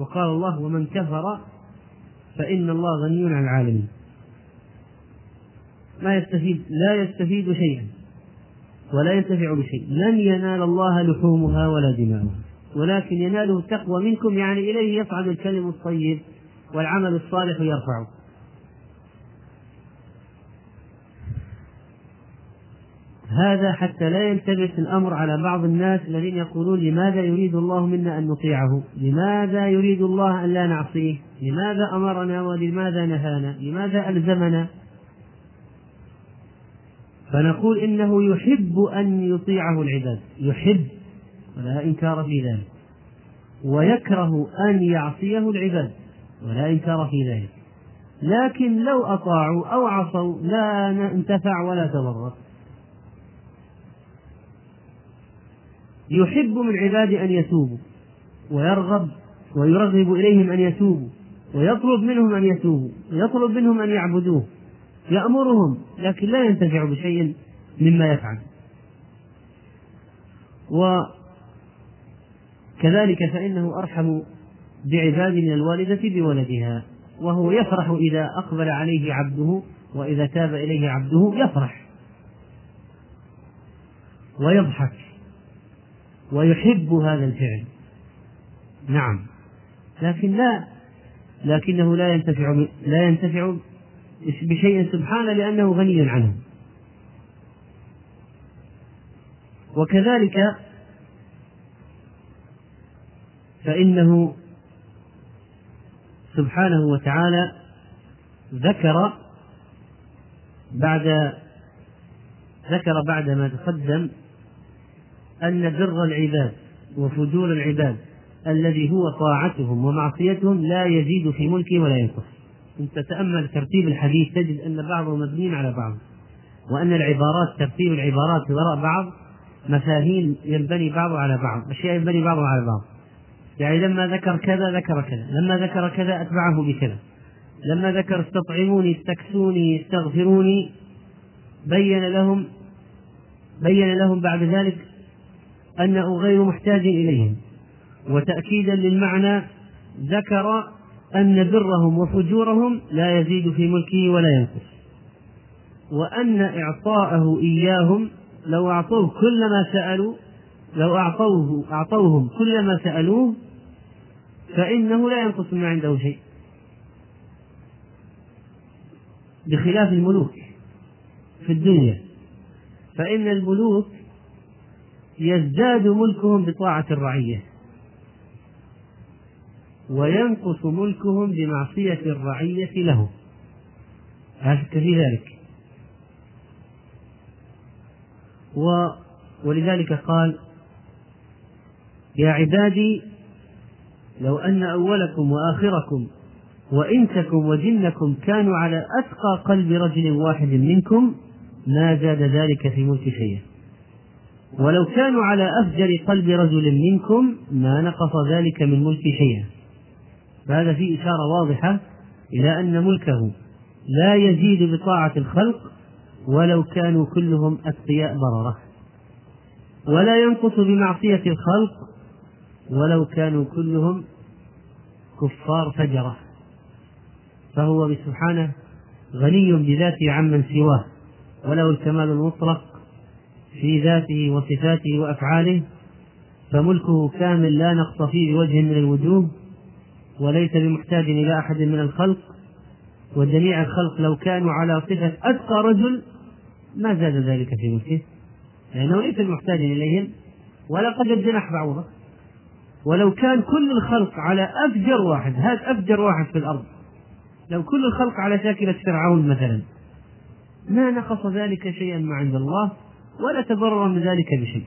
S1: وقال الله ومن كفر فإن الله غني عن العالمين. ما يستفيد لا يستفيد شيئا ولا ينتفع بشيء. لن ينال الله لحومها ولا دماؤها. ولكن يناله التقوى منكم يعني إليه يصعد الكلم الطيب والعمل الصالح يرفعه. هذا حتى لا يلتبس الأمر على بعض الناس الذين يقولون لماذا يريد الله منا أن نطيعه؟ لماذا يريد الله أن لا نعصيه؟ لماذا أمرنا ولماذا نهانا؟ لماذا ألزمنا؟ فنقول إنه يحب أن يطيعه العباد يحب ولا إنكار في ذلك. ويكره أن يعصيه العباد ولا إنكار في ذلك. لكن لو أطاعوا أو عصوا لا انتفع ولا تضرر. يحب من عباده أن يتوبوا ويرغب ويرغب إليهم أن يتوبوا ويطلب منهم أن يتوبوا ويطلب منهم أن يعبدوه. يأمرهم لكن لا ينتفع بشيء مما يفعل. وكذلك فإنه أرحم بعباد من الوالدة بولدها وهو يفرح إذا أقبل عليه عبده وإذا تاب إليه عبده يفرح ويضحك. ويحب هذا الفعل. نعم. لكن لا لكنه لا ينتفع لا ينتفع بشيء سبحانه لأنه غني عنه. وكذلك فإنه سبحانه وتعالى ذكر بعد ذكر بعد ما تقدم أن بر العباد وفجور العباد الذي هو طاعتهم ومعصيتهم لا يزيد في ملكه ولا ينقص. إن تتأمل ترتيب الحديث تجد أن بعضه مبني على بعض وأن العبارات ترتيب العبارات وراء بعض مفاهيم ينبني بعض على بعض أشياء ينبني بعض على بعض. يعني لما ذكر كذا ذكر كذا لما ذكر كذا أتبعه بكذا. لما ذكر استطعموني استكسوني استغفروني بين لهم بين لهم بعد ذلك أنه غير محتاج إليهم. وتأكيدا للمعنى ذكر أن برهم وفجورهم لا يزيد في ملكه ولا ينقص. وأن إعطاءه إياهم لو أعطوه كل ما سألوا لو أعطوه أعطوهم كل ما سألوه فإنه لا ينقص ما عنده شيء. بخلاف الملوك في الدنيا. فإن الملوك يزداد ملكهم بطاعة الرعية. وينقص ملكهم بمعصية الرعية له. لا شك في ذلك. و ولذلك قال يا عبادي لو أن أولكم وآخركم وإنسكم وجنكم كانوا على أتقى قلب رجل واحد منكم ما زاد ذلك في ملك شيئا. ولو كانوا على أفجر قلب رجل منكم ما نقص ذلك من ملك شيئا. فهذا فيه إشارة واضحة إلى أن ملكه لا يزيد بطاعة الخلق ولو كانوا كلهم أتقياء بررة ولا ينقص بمعصية الخلق ولو كانوا كلهم كفار فجرة. فهو سبحانه غني بذاته عمن سواه. وله الكمال المطلق في ذاته وصفاته وأفعاله فملكه كامل لا نقص فيه بوجه من الوجوه وليس بمحتاج إلى أحد من الخلق وجميع الخلق لو كانوا على صفة أتقى رجل ما زاد ذلك في ملكه لأنه ليس بمحتاج إليهم ولا قد جناح بعوضة ولو كان كل الخلق على أفجر واحد هذا أفجر واحد في الأرض لو كل الخلق على شاكلة فرعون مثلا ما نقص ذلك شيئا ما عند الله ولا تضرر من ذلك بشيء.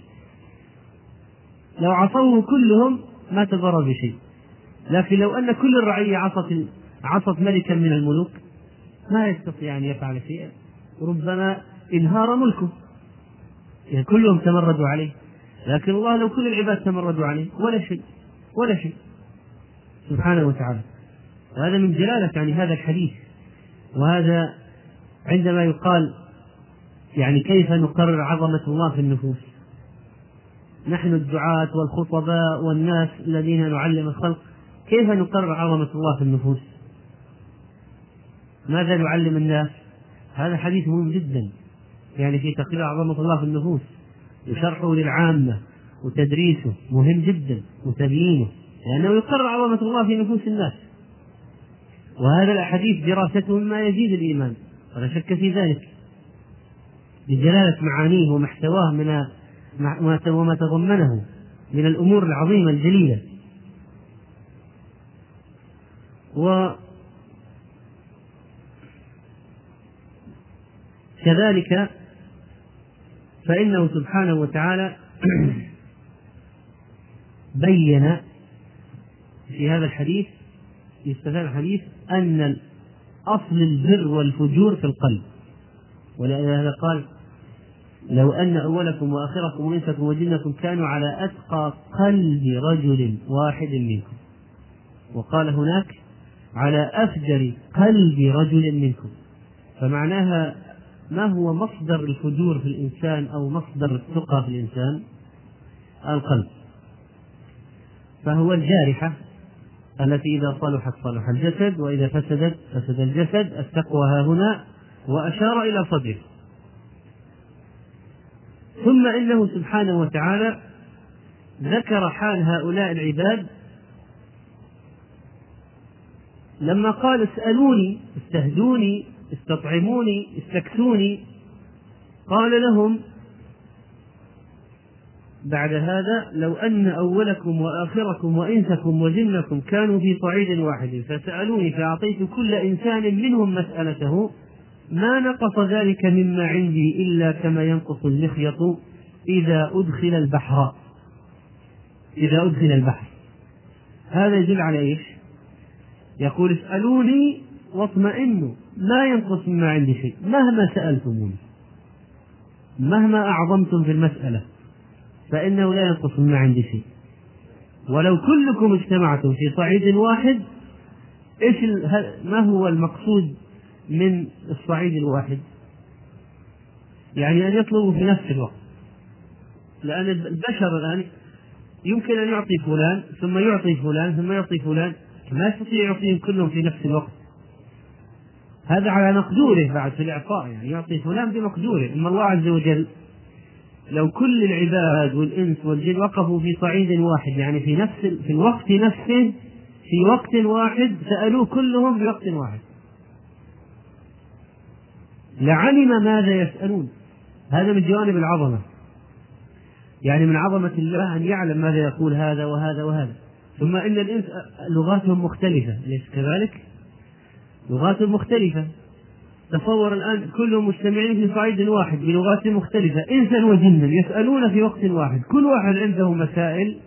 S1: لو عصوه كلهم ما تضرر بشيء. لكن لو أن كل الرعية عصت عصت ملكا من الملوك ما يستطيع أن يفعل شيئا. ربما إنهار ملكه. يعني كلهم تمردوا عليه. لكن الله لو كل العباد تمردوا عليه ولا شيء ولا شيء. سبحانه وتعالى. وهذا من جلالة يعني هذا الحديث. وهذا عندما يقال يعني كيف نقرر عظمة الله في النفوس؟ نحن الدعاة والخطباء والناس الذين نعلم الخلق كيف نقرر عظمة الله في النفوس؟ ماذا نعلم الناس؟ هذا حديث مهم جدا يعني في تقرير عظمة الله في النفوس وشرحه للعامة وتدريسه مهم جدا وتبيينه لأنه يقرر عظمة الله في نفوس الناس. وهذا الأحاديث دراسته مما يزيد الإيمان ولا شك في ذلك. لجلالة معانيه ومحتواه من وما تضمنه من الأمور العظيمة الجليلة. و كذلك فإنه سبحانه وتعالى بين في هذا الحديث يستفاد الحديث أن أصل البر والفجور في القلب. ولهذا قال لو أن أولكم وآخركم وإنسكم وجنكم كانوا على أتقى قلب رجل واحد منكم. وقال هناك على أفجر قلب رجل منكم. فمعناها ما هو مصدر الفجور في الإنسان أو مصدر التقى في الإنسان؟ القلب. فهو الجارحة التي إذا صلحت صلح الجسد وإذا فسدت فسد الجسد. التقوى ها هنا وأشار إلى صدره. ثم إنه سبحانه وتعالى ذكر حال هؤلاء العباد لما قال اسألوني استهدوني استطعموني استكسوني قال لهم بعد هذا لو أن أولكم وآخركم وإنسكم وجنكم كانوا في صعيد واحد فسألوني فأعطيت كل إنسان منهم مسألته ما نقص ذلك مما عندي إلا كما ينقص المخيط إذا أدخل البحر. إذا أدخل البحر. هذا يدل على إيش؟ يقول اسألوني واطمئنوا. ما ينقص مما عندي شيء. مهما سألتموني. مهما أعظمتم في المسألة. فإنه لا ينقص مما عندي شيء. ولو كلكم اجتمعتم في صعيد واحد إيش ما هو المقصود من الصعيد الواحد؟ يعني أن يطلبوا في نفس الوقت. لأن البشر الآن يمكن أن يعطي فلان ثم يعطي فلان ثم يعطي فلان. ما يستطيع يعطيهم كلهم في نفس الوقت. هذا على مقدوره بعد في الإعطاء. يعني يعطي فلان بمقدوره. أما الله عز وجل لو كل العباد والإنس والجن وقفوا في صعيد واحد يعني في نفس في الوقت نفسه في وقت واحد سألوه كلهم في وقت واحد. لعلم ماذا يسألون. هذا من جوانب العظمة. يعني من عظمة الله أن يعلم ماذا يقول هذا وهذا وهذا. ثم إن الإنس لغاتهم مختلفة. أليس كذلك؟ لغاتهم مختلفة. تصور الآن كلهم مجتمعين في صعيد واحد بلغات مختلفة. إنسا وجنا يسألون في وقت واحد. كل واحد عنده مسائل.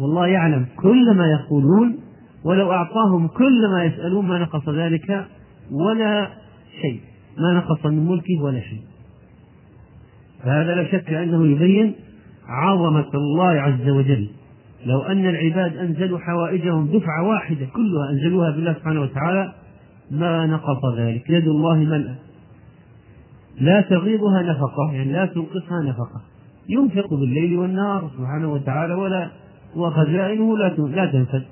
S1: والله يعلم كل ما يقولون. ولو أعطاهم كل ما يسألون ما نقص ذلك. ولا شيء. ما نقص من ملكه ولا شيء. فهذا لا شك أنه يبين عظمة الله عز وجل. لو أن العباد أنزلوا حوائجهم دفعة واحدة كلها أنزلوها بالله سبحانه وتعالى ما نقص ذلك. يد الله ملأ. لا تغيضها نفقة يعني لا تنقصها نفقة. ينفق بالليل والنهار سبحانه وتعالى ولا
S2: وخزائنه لا تنفذ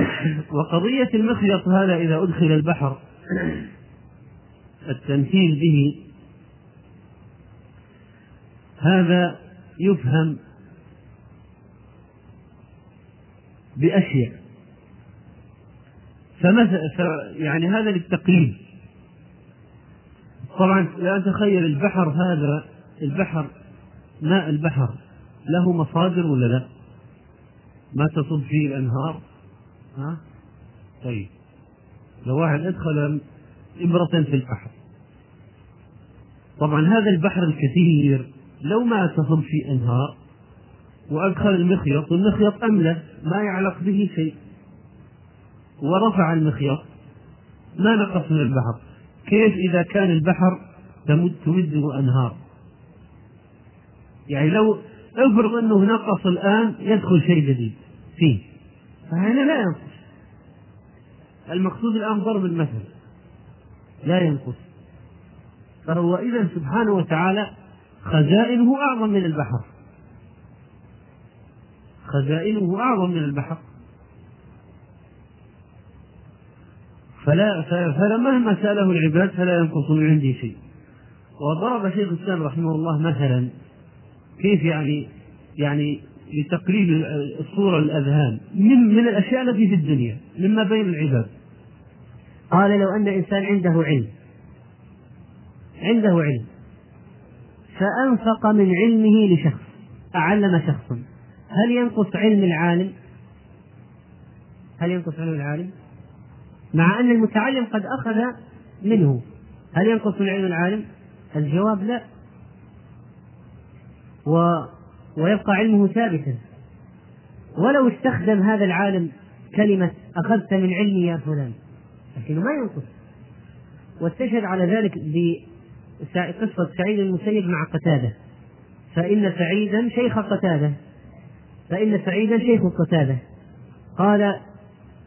S2: وقضية المخيط هذا إذا أدخل البحر التمثيل به هذا يفهم بأشياء. فمثلا يعني هذا للتقليد طبعا لا تخيل البحر هذا البحر ماء البحر له مصادر ولا لا؟ ما تصب فيه الأنهار؟ ها؟ طيب. لو واحد أدخل إبرة في البحر. طبعا هذا البحر الكثير لو ما تصب فيه أنهار وأدخل المخيط والمخيط أملى ما يعلق به شيء. ورفع المخيط. ما نقص من البحر. كيف إذا كان البحر تمد تمده أنهار يعني لو أفرض أنه نقص الآن يدخل شيء جديد. فيه. فهنا لا ينقص. المقصود الآن ضرب المثل. لا ينقص. فهو إذا سبحانه وتعالى خزائنه أعظم من البحر. خزائنه أعظم من البحر. فلا فلا مهما سأله العباد فلا ينقص من عندي شيء. وضرب شيخ الإسلام رحمه الله مثلا. كيف يعني يعني لتقريب الصورة للأذهان من من الأشياء التي في الدنيا مما بين العباد
S1: قال لو أن إنسان عنده علم عنده علم فأنفق من علمه لشخص أعلم شخصا هل ينقص علم العالم؟ هل ينقص علم العالم؟ مع أن المتعلم قد أخذ منه هل ينقص من علم العالم؟ الجواب لا و ويبقى علمه ثابتا. ولو استخدم هذا العالم كلمة أخذت من علمي يا فلان. لكنه ما ينقص. واستشهد على ذلك بقصة سعيد المسيب مع قتادة. فإن سعيدا شيخ قتادة. فإن سعيدا شيخ قتادة. قال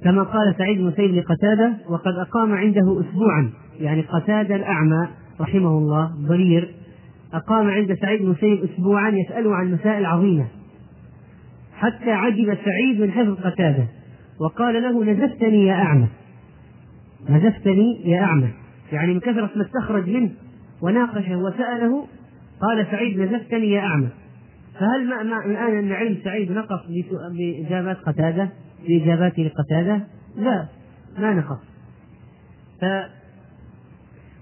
S1: كما قال سعيد المسيب لقتادة وقد أقام عنده أسبوعا. يعني قتادة الأعمى رحمه الله ضرير. أقام عند سعيد المسيب أسبوعا يسأله عن مسائل عظيمة. حتى عجب سعيد من حفظ قتادة وقال له نزفتني يا أعمى. نزفتني يا أعمى. يعني من كثرة ما استخرج منه وناقشه وسأله قال سعيد نزفتني يا أعمى. فهل ما ما الآن أن علم سعيد نقص بإجابات قتادة؟ بإجاباته لقتادة؟ لا ما نقص.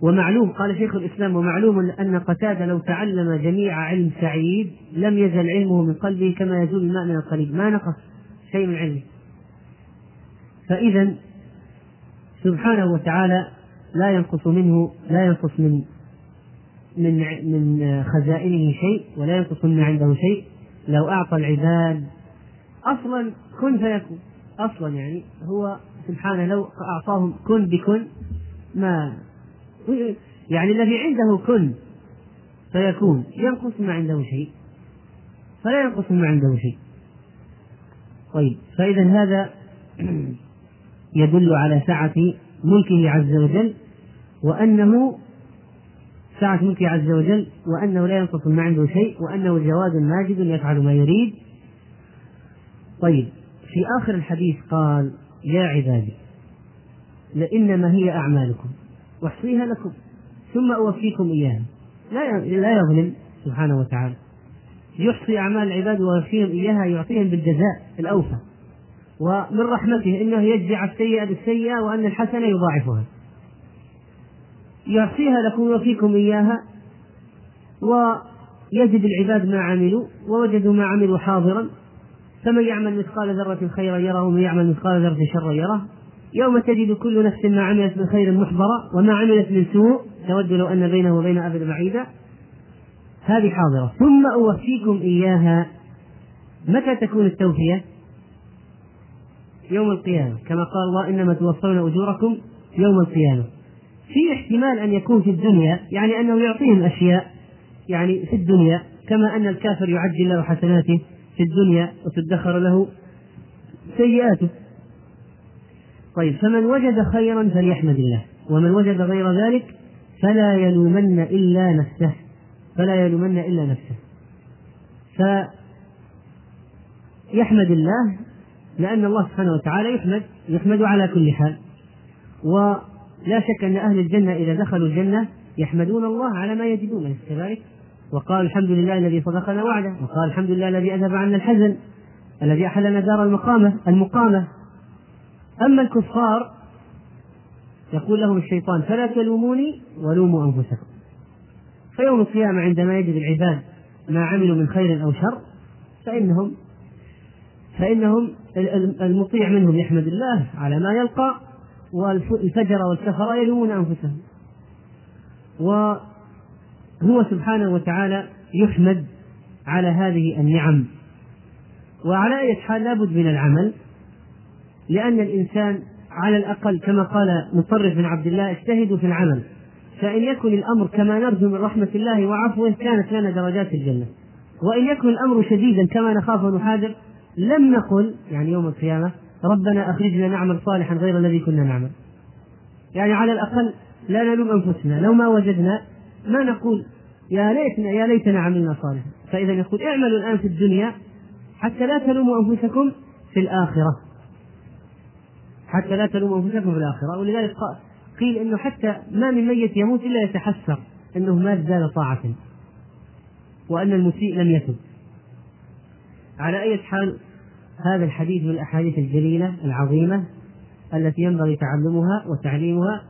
S1: ومعلوم قال شيخ الإسلام ومعلوم أن قتادة لو تعلم جميع علم سعيد لم يزل علمه من قلبه كما يزول الماء من القليل. ما نقص شيء من علمه. فإذا سبحانه وتعالى لا ينقص منه لا ينقص من من من خزائنه شيء ولا ينقص من عنده شيء. لو أعطى العباد أصلا كن فيكون. أصلا يعني هو سبحانه لو أعطاهم كن بكن ما يعني الذي عنده كن فيكون ينقص ما عنده شيء. فلا ينقص ما عنده شيء. طيب فإذا هذا يدل على سعة ملكه عز وجل وأنه سعة ملكه عز وجل وأنه لا ينقص ما عنده شيء وأنه جواد ماجد يفعل ما يريد. طيب في آخر الحديث قال يا عبادي لإنما هي أعمالكم. واحصيها لكم. ثم أوفيكم إياها. لا لا يظلم. سبحانه وتعالى. يحصي أعمال العباد ويوفيهم إياها يعطيهم بالجزاء الأوفى. ومن رحمته إنه يجزع السيئة بالسيئة وأن الحسنة يضاعفها. يعطيها لكم وفيكم إياها. ويجد العباد ما عملوا ووجدوا ما عملوا حاضرا. فمن يعمل مثقال ذرة خيرا يره ومن يعمل مثقال ذرة شرا يره. يوم تجد كل نفس ما عملت من خير محضرة وما عملت من سوء تود لو أن بينه وبين أبد بعيدا هذه حاضرة. ثم أوفيكم إياها. متى تكون التوفية؟ يوم القيامة. كما قال الله إنما توفون أجوركم يوم القيامة. في احتمال أن يكون في الدنيا يعني أنه يعطيهم أشياء يعني في الدنيا كما أن الكافر يعجل له حسناته في الدنيا وتدخر له سيئاته. طيب فمن وجد خيرا فليحمد الله ومن وجد غير ذلك فلا يلومن إلا نفسه فلا يلومن إلا نفسه. ف يحمد الله لأن الله سبحانه وتعالى يحمد يحمد على كل حال. ولا شك أن أهل الجنة إذا دخلوا الجنة يحمدون الله على ما يجدون كذلك؟ وقال الحمد لله الذي صدقنا وعده وقال الحمد لله الذي أذهب عنا الحزن الذي أحلنا دار المقامة المقامة. أما الكفار يقول لهم الشيطان فلا تلوموني ولوموا أنفسكم. فيوم القيامة عندما يجد العباد ما عملوا من خير أو شر فإنهم فإنهم المطيع منهم يحمد الله على ما يلقى والفجر والكفر يلومون أنفسهم. وهو سبحانه وتعالى يحمد على هذه النعم. وعلى أي حال لابد من العمل. لأن الإنسان على الأقل كما قال مطرف بن عبد الله اجتهدوا في العمل. فإن يكن الأمر كما نرجو من رحمة الله وعفوه كانت لنا درجات الجنة. وإن يكن الأمر شديدا كما نخاف ونحاذر لم نقل يعني يوم القيامة ربنا أخرجنا نعمل صالحا غير الذي كنا نعمل. يعني على الأقل لا نلوم أنفسنا. لو ما وجدنا ما نقول يا ليتنا يا ليتنا عملنا صالحا. فإذا يقول اعملوا الآن في الدنيا حتى لا تلوموا أنفسكم في الآخرة. حتى لا تلوموا أنفسكم في الآخرة ولذلك قيل إنه حتى ما من ميت يموت إلا يتحسر إنه ما زال طاعة وأن المسيء لم يتب. على أي حال هذا الحديث من الأحاديث الجليلة العظيمة التي ينبغي تعلمها وتعليمها.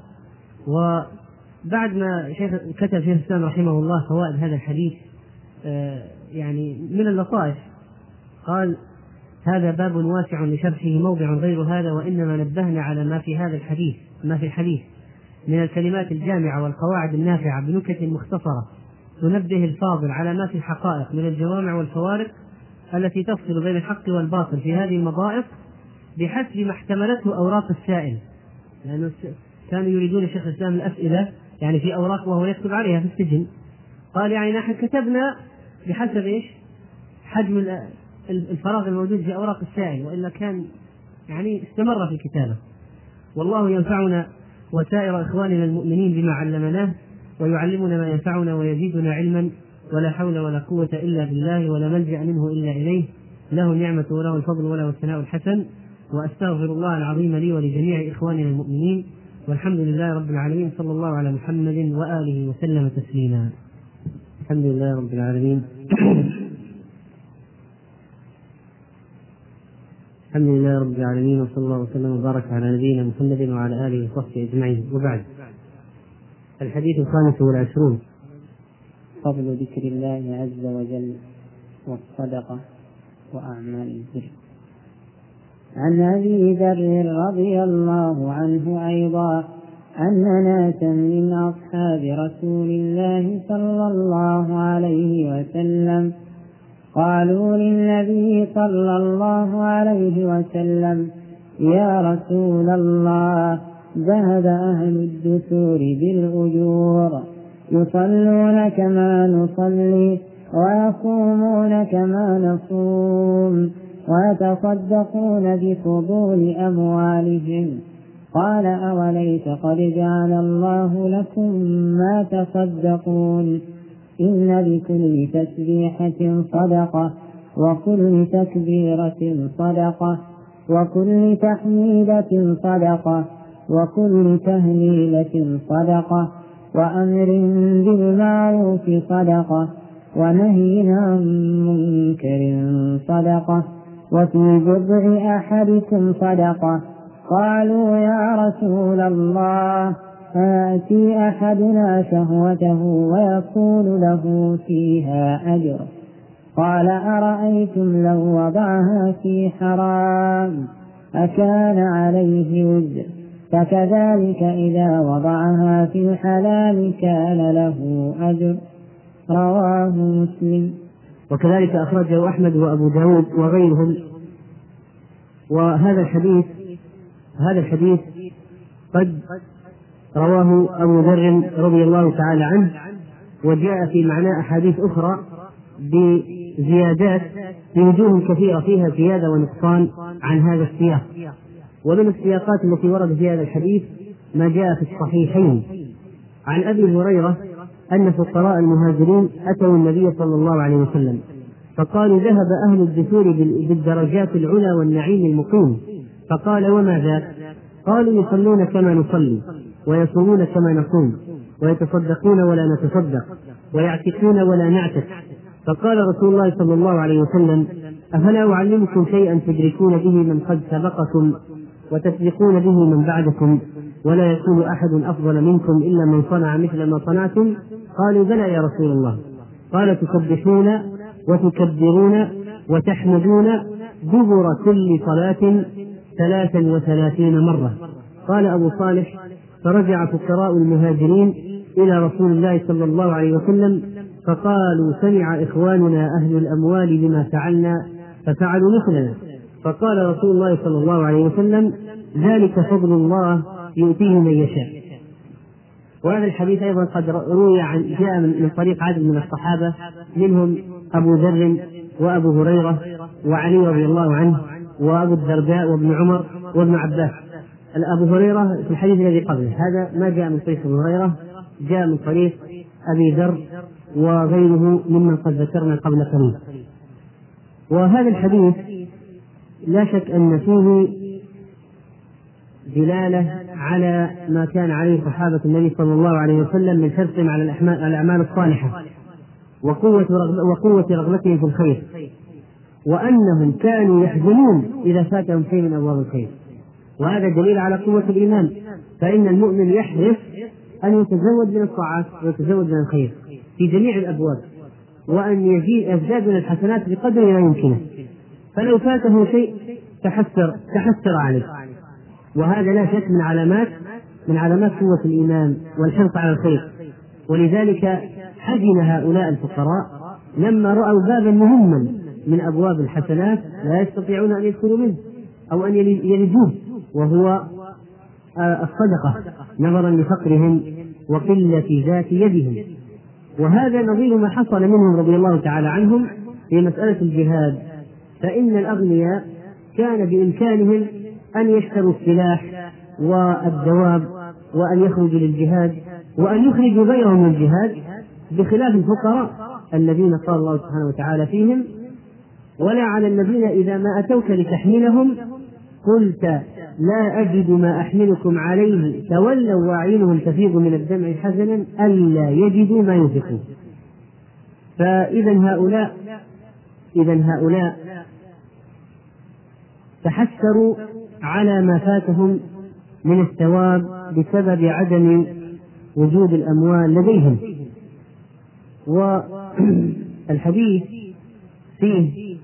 S1: وبعد ما شيخ كتب شيخ الإسلام رحمه الله فوائد هذا الحديث آه، يعني من اللطائف. قال هذا باب واسع لشرحه موضع غير هذا وإنما نبهنا على ما في هذا الحديث ما في الحديث. من الكلمات الجامعة والقواعد النافعة بنكت مختصرة تنبه الفاضل على ما في الحقائق من الجوامع والفوارق التي تفصل بين الحق والباطل في هذه المضائق بحسب ما احتملته أوراق السائل. لأنه كانوا يريدون شيخ الإسلام الأسئلة يعني في أوراق وهو يكتب عليها في السجن. قال يعني نحن كتبنا بحسب إيش؟ حجم الفراغ الموجود في أوراق السائل وإلا كان يعني استمر في الكتابة والله ينفعنا وسائر إخواننا المؤمنين بما علمناه ويعلمنا ما ينفعنا ويزيدنا علما ولا حول ولا قوة إلا بالله ولا ملجأ منه إلا إليه. له النعمة وله الفضل وله الثناء الحسن وأستغفر الله العظيم لي ولجميع إخواننا المؤمنين والحمد لله رب العالمين صلى الله على محمد وآله وسلم تسليما. الحمد لله رب العالمين. الحمد لله رب العالمين وصلى الله وسلم وبارك على نبينا محمد وعلى آله وصحبه أجمعين. وبعد الحديث الخامس والعشرون.
S3: فضل ذكر الله عز وجل والصدقة وأعمال البر. عن أبي ذر رضي الله عنه أيضا ان ناسا من أصحاب رسول الله صلى الله عليه وسلم قالوا للنبي صلى الله عليه وسلم يا رسول الله ذهب أهل الدثور بالأجور يصلون كما نصلي ويصومون كما نصوم ويتصدقون بفضول أموالهم. قال أوليس قد جعل الله لكم ما تصدقون؟ إن لكل تسبيحة صدقة وكل تكبيرة صدقة وكل تحميدة صدقة وكل تهليلة صدقة وأمر بالمعروف صدقة ونهي عن منكر صدقة وفي بضع أحدكم صدقة. قالوا يا رسول الله فيأتي أحدنا شهوته ويكون له فيها أجر. قال أرأيتم لو وضعها في حرام أكان عليه وزر. فكذلك إذا وضعها في الحلال كان له أجر. رواه مسلم.
S1: وكذلك أخرجه أحمد وأبو داود وغيرهم. وهذا الحديث هذا الحديث قد رواه أبو ذر رضي الله تعالى عنه وجاء في معناه أحاديث أخرى بزيادات بوجوه كثيرة فيها زيادة ونقصان عن هذا السياق. ومن السياقات التي ورد في هذا الحديث ما جاء في الصحيحين. عن أبي هريرة أن فقراء المهاجرين أتوا النبي صلى الله عليه وسلم فقالوا ذهب أهل الدثور بالدرجات العلى والنعيم المقيم. فقال وما ذاك قالوا يصلون كما نصلي. ويصومون كما نصوم ويتصدقون ولا نتصدق ويعتقون ولا نعتق. فقال رسول الله صلى الله عليه وسلم أفلا أعلمكم شيئا تدركون به من قد سبقكم وتسبقون به من بعدكم؟ ولا يكون أحد أفضل منكم إلا من صنع مثل ما صنعتم؟ قالوا بلى يا رسول الله. قال تسبحون وتكبرون وتحمدون دبر كل صلاة ثلاثا وثلاثين مرة. قال أبو صالح فرجع فقراء المهاجرين إلى رسول الله صلى الله عليه وسلم فقالوا سمع إخواننا أهل الأموال بما فعلنا ففعلوا مثلنا. فقال رسول الله صلى الله عليه وسلم ذلك فضل الله يؤتيه من يشاء. وهذا الحديث أيضا قد روي عن جاء من طريق عدد من الصحابة منهم أبو ذر وأبو هريرة وعلي رضي الله عنه وأبو الدرداء وابن عمر وابن عباس. أبو هريرة في الحديث الذي قبله. هذا ما جاء من طريق أبو هريرة جاء من طريق أبي ذر وغيره ممن قد ذكرنا قبل قليل. وهذا الحديث لا شك أن فيه دلالة على ما كان عليه صحابة النبي صلى الله عليه وسلم من حرصهم على الأعمال الصالحة وقوة وقوة رغبتهم في الخير وأنهم كانوا يحزنون إذا فاتهم شيء من أبواب الخير. وهذا دليل على قوة الإيمان. فإن المؤمن يحرص أن يتزود من الطاعات ويتزود من الخير في جميع الأبواب وأن يزداد من الحسنات بقدر ما يمكنه. فلو فاته شيء تحسر تحسر عليه. وهذا لا شك من علامات من علامات قوة الإيمان والحرص على الخير. ولذلك حزن هؤلاء الفقراء لما رأوا بابا مهما من أبواب الحسنات لا يستطيعون أن يدخلوا منه أو أن يلجوه وهو آه، الصدقة نظرا لفقرهم وقلة ذات يدهم. وهذا نظير ما حصل منهم رضي الله تعالى عنهم في مسألة الجهاد. فإن الأغنياء كان بإمكانهم أن يشتروا السلاح والدواب وأن يخرجوا للجهاد وأن يخرجوا غيرهم من الجهاد بخلاف الفقراء الذين قال الله سبحانه وتعالى فيهم ولا على الذين إذا ما أتوك لتحملهم قلت لا أجد ما أحملكم عليه. تولوا وأعينهم تفيض من الدمع حزنا ألا يجدوا ما ينفقون. فإذا هؤلاء إذا هؤلاء تحسروا على ما فاتهم من الثواب بسبب عدم وجود الأموال لديهم. والحديث فيه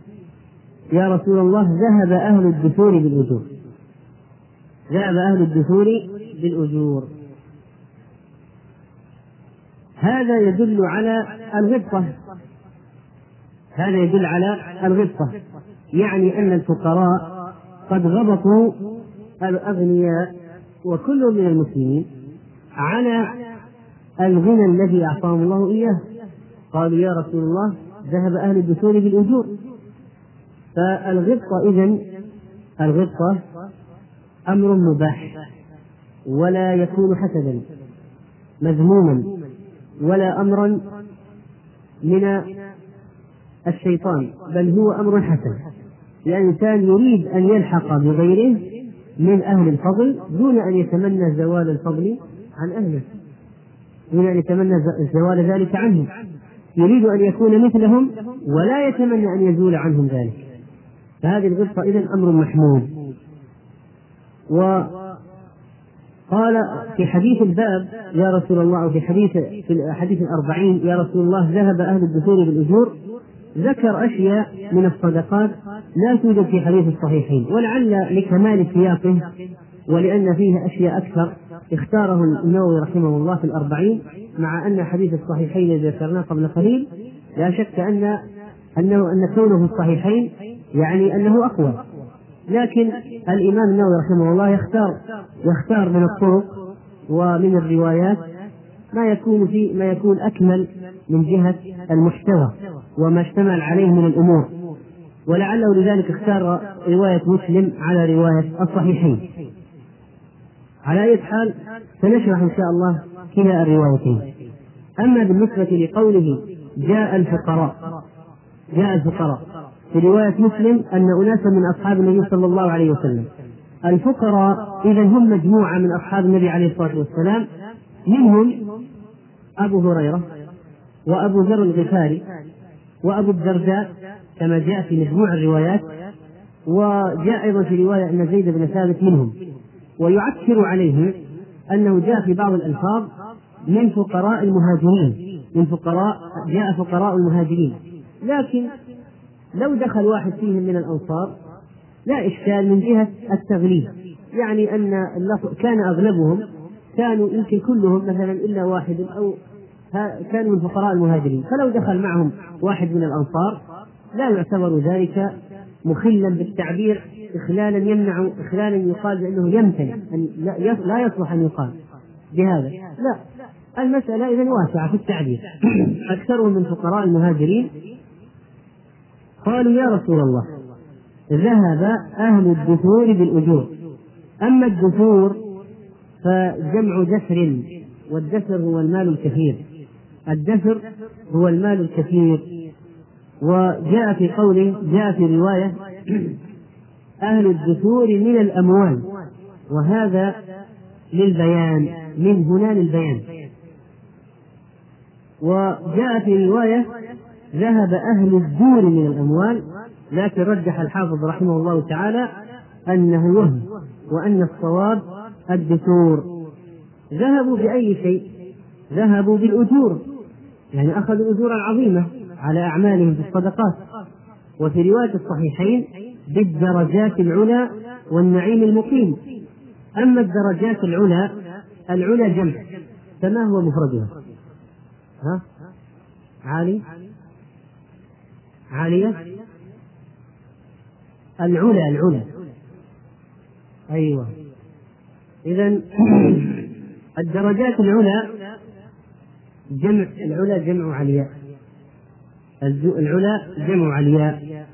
S1: يا رسول الله ذهب أهل الدثور بالأجور ذهب أهل الدثور بالأجور. هذا يدل على الغبطة. هذا يدل على الغبطة. يعني أن الفقراء قد غبطوا الأغنياء وكل من المسلمين على الغنى الذي أعطاهم الله إياه. قالوا يا رسول الله ذهب أهل الدثور بالأجور. فالغبطة إذن الغبطة أمر مباح ولا يكون حسدا مذموما ولا أمرا من الشيطان بل هو أمر حسن. الإنسان يريد أن يلحق بغيره من أهل الفضل دون أن يتمنى زوال الفضل عن أهله دون أن يتمنى زوال ذلك عنهم يريد أن يكون مثلهم ولا يتمنى أن يزول عنهم ذلك. فهذه الغبطة إذا أمر محمود. وقال في حديث الباب يا رسول الله في حديث في حديث الأربعين يا رسول الله ذهب أهل الدثور بالأجور ذكر أشياء من الصدقات لا توجد في حديث الصحيحين ولعل لكمال سياقه ولأن فيه أشياء أكثر اختاره النووي رحمه الله في الأربعين مع أن حديث الصحيحين الذي ذكرناه قبل قليل لا شك أن أنه أن كونه في الصحيحين يعني أنه أقوى. لكن الإمام النووي رحمه الله يختار يختار من الطرق ومن الروايات ما يكون في ما يكون أكمل من جهة المحتوى وما اشتمل عليه من الأمور. ولعله لذلك اختار رواية مسلم على رواية الصحيحين. على أي حال سنشرح إن شاء الله كلا الروايتين. أما بالنسبة لقوله جاء الفقراء جاء الفقراء في رواية مسلم أن أناسا من أصحاب النبي صلى الله عليه وسلم الفقراء إذا هم مجموعة من أصحاب النبي عليه الصلاة والسلام منهم أبو هريرة وأبو ذر الغفاري وأبو الدرداء كما جاء في مجموع الروايات وجاء أيضا في رواية أن زيد بن ثابت منهم. ويعكر عليه أنه جاء في بعض الألفاظ من فقراء المهاجرين من فقراء جاء فقراء المهاجرين. لكن لو دخل واحد فيهم من الأنصار لا إشكال من جهة التغليب. يعني أن كان أغلبهم كانوا يمكن كلهم مثلا إلا واحد أو كانوا من فقراء المهاجرين. فلو دخل معهم واحد من الأنصار لا يعتبر ذلك مخلا بالتعبير إخلالا يمنع إخلالا يقال بأنه يمتنع أن لا يصلح أن يقال بهذا. لا المسألة إذا واسعة في التعبير. أكثرهم من فقراء المهاجرين قالوا يا رسول الله ذهب أهل الدثور بالأجور. أما الدثور فجمع دثر والدثر هو المال الكثير. الدثر هو المال الكثير. وجاء في قوله جاء في رواية أهل الدثور من الأموال. وهذا للبيان من هنا للبيان. وجاء في رواية ذهب أهل الدور من الأموال لكن رجح الحافظ رحمه الله تعالى أنه وهم وأن الصواب الدثور. ذهبوا بأي شيء؟ ذهبوا بالأجور يعني أخذوا أجورا عظيمة على أعمالهم في الصدقات. وفي رواية الصحيحين بالدرجات العلى والنعيم المقيم. أما الدرجات العلى العلى جمع فما هو مفردها؟ ها؟ عالي؟ عالية العلا العلا. أيوه. إذا الدرجات العلى جمع العلا جمع علياء العلا جمع علياء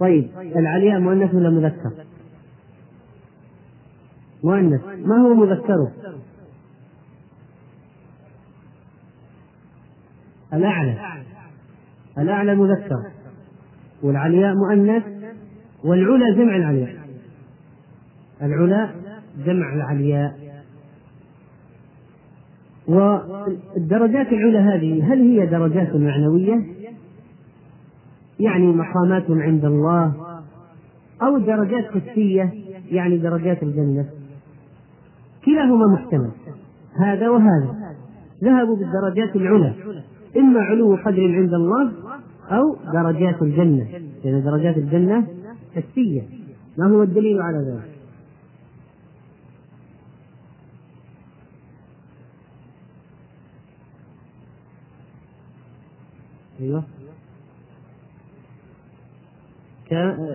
S1: طيب العلياء مؤنث ولا مذكر؟ مؤنث. ما هو مذكره؟ الأعلى. الأعلى مذكر. والعلياء مؤنث والعلا جمع العلياء. العلا جمع العلياء. والدرجات العلى هذه هل هي درجات معنوية؟ يعني مقامات عند الله أو درجات حسية يعني درجات الجنة. كلاهما محتمل هذا وهذا. ذهبوا بالدرجات العلى إما علو قدر عند الله أو درجات الجنة. لأن درجات الجنة حسية ما هو الدليل على ذلك؟ أيوه.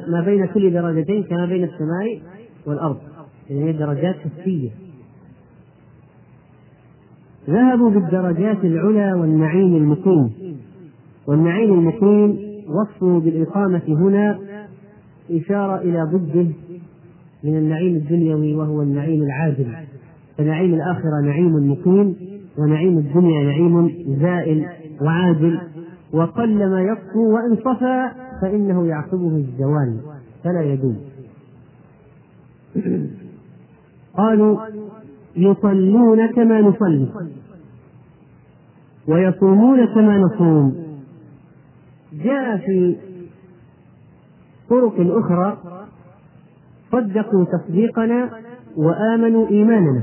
S1: ما بين كل درجتين كما بين السماء والأرض. يعني هي درجات حسية ذهبوا بالدرجات العلى والنعيم المقيم. والنعيم المقيم وصفه بالإقامة هنا إشارة إلى ضده من النعيم الدنيوي وهو النعيم العاجل فنعيم الآخرة نعيم مقيم ونعيم الدنيا نعيم زائل وعاجل وقل ما يطفو وإن صفى فإنه يعقبه الزوال فلا يدوم. قالوا يصلون كما نصلي ويصومون كما نصوم. جاء في طرق أخرى صدقوا تصديقنا وآمنوا إيماننا.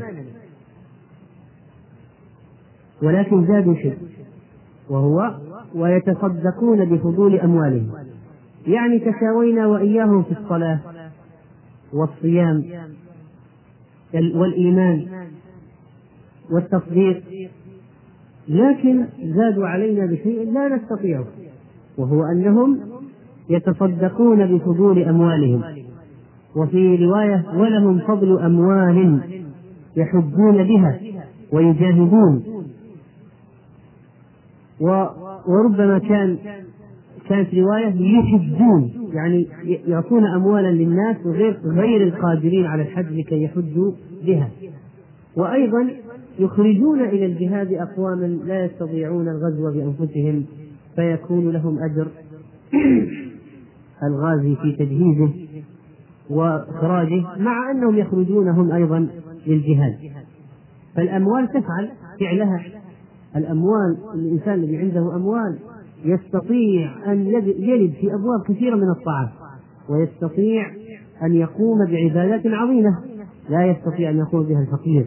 S1: ولكن زادوا شيء وهو ويتصدقون بفضول أموالهم. يعني تساوينا وإياهم في الصلاة والصيام والإيمان والتصديق. لكن زادوا علينا بشيء لا نستطيعه. وهو أنهم يتصدقون بفضول أموالهم. وفي رواية ولهم فضل أموال يحجون بها ويجاهدون. وربما كان كانت رواية يحجون يعني يعطون أموالا للناس غير غير القادرين على الحج لكي يحجوا بها. وأيضا يخرجون إلى الجهاد أقواما لا يستطيعون الغزو بأنفسهم. فيكون لهم أجر الغازي في تجهيزه وإخراجه مع أنهم يخرجون هم أيضا للجهاد. فالأموال تفعل فعلها. الأموال الإنسان الذي عنده أموال يستطيع أن يلد في أبواب كثيرة من الطاعات ويستطيع أن يقوم بعبادات عظيمة لا يستطيع أن يقوم بها الفقير.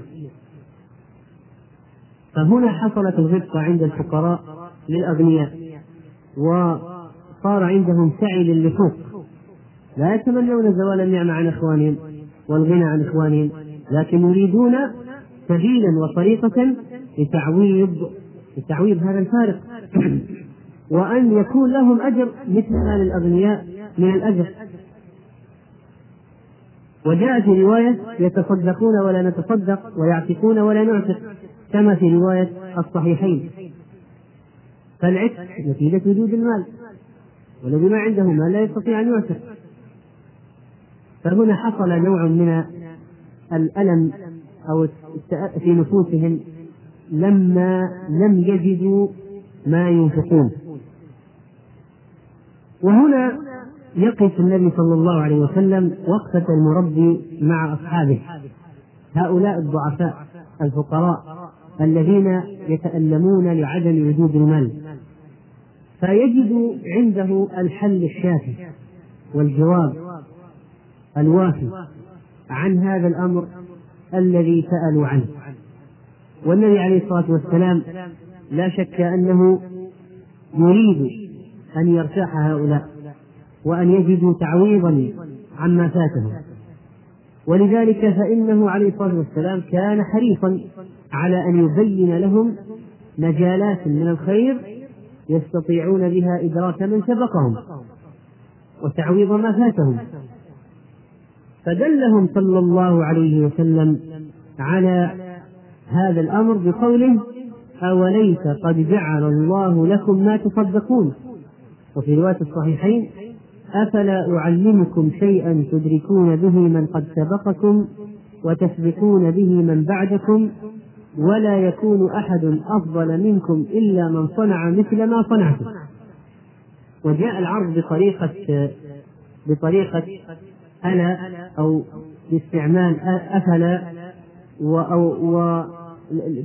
S1: فهنا حصلت الغبطة عند الفقراء للأغنياء. وصار عندهم سعي للفوق لا يتمنون زوال النعمة عن إخوانهم والغنى عن إخوانهم لكن يريدون سبيلا وطريقة لتعويض لتعويض هذا الفارق. وأن يكون لهم أجر مثل ما للأغنياء من الأجر. وجاء في رواية يتصدقون ولا نتصدق ويعتقون ولا نعتق كما في رواية الصحيحين. فالعتق نتيجة وجود المال والذي ما عنده مال لا يستطيع أن يعتق. فهنا حصل نوع من الألم أو في نفوسهم لما لم يجدوا ما ينفقون. وهنا يقف النبي صلى الله عليه وسلم وقفة المربي مع أصحابه. هؤلاء الضعفاء الفقراء الذين يتألمون لعدم وجود المال. فيجد عنده الحل الشافي والجواب الوافي عن هذا الأمر الذي سألوا عنه. والنبي عليه الصلاة والسلام لا شك أنه يريد أن يرتاح هؤلاء وأن يجدوا تعويضا عما فاتهم. ولذلك فإنه عليه الصلاة والسلام كان حريصا على أن يبين لهم مجالات من الخير يستطيعون بها إدراك من سبقهم وتعويض ما فاتهم. فدلهم صلى الله عليه وسلم على هذا الأمر بقوله أوليس قد جعل الله لكم ما تصدقون؟ وفي رواية الصحيحين أفلا أعلمكم شيئا تدركون به من قد سبقكم وتسبقون به من بعدكم ولا يكون أحد أفضل منكم إلا من صنع مثل ما صنعتم. وجاء العرض بطريقة بطريقة ألا أو باستعمال أفلا أو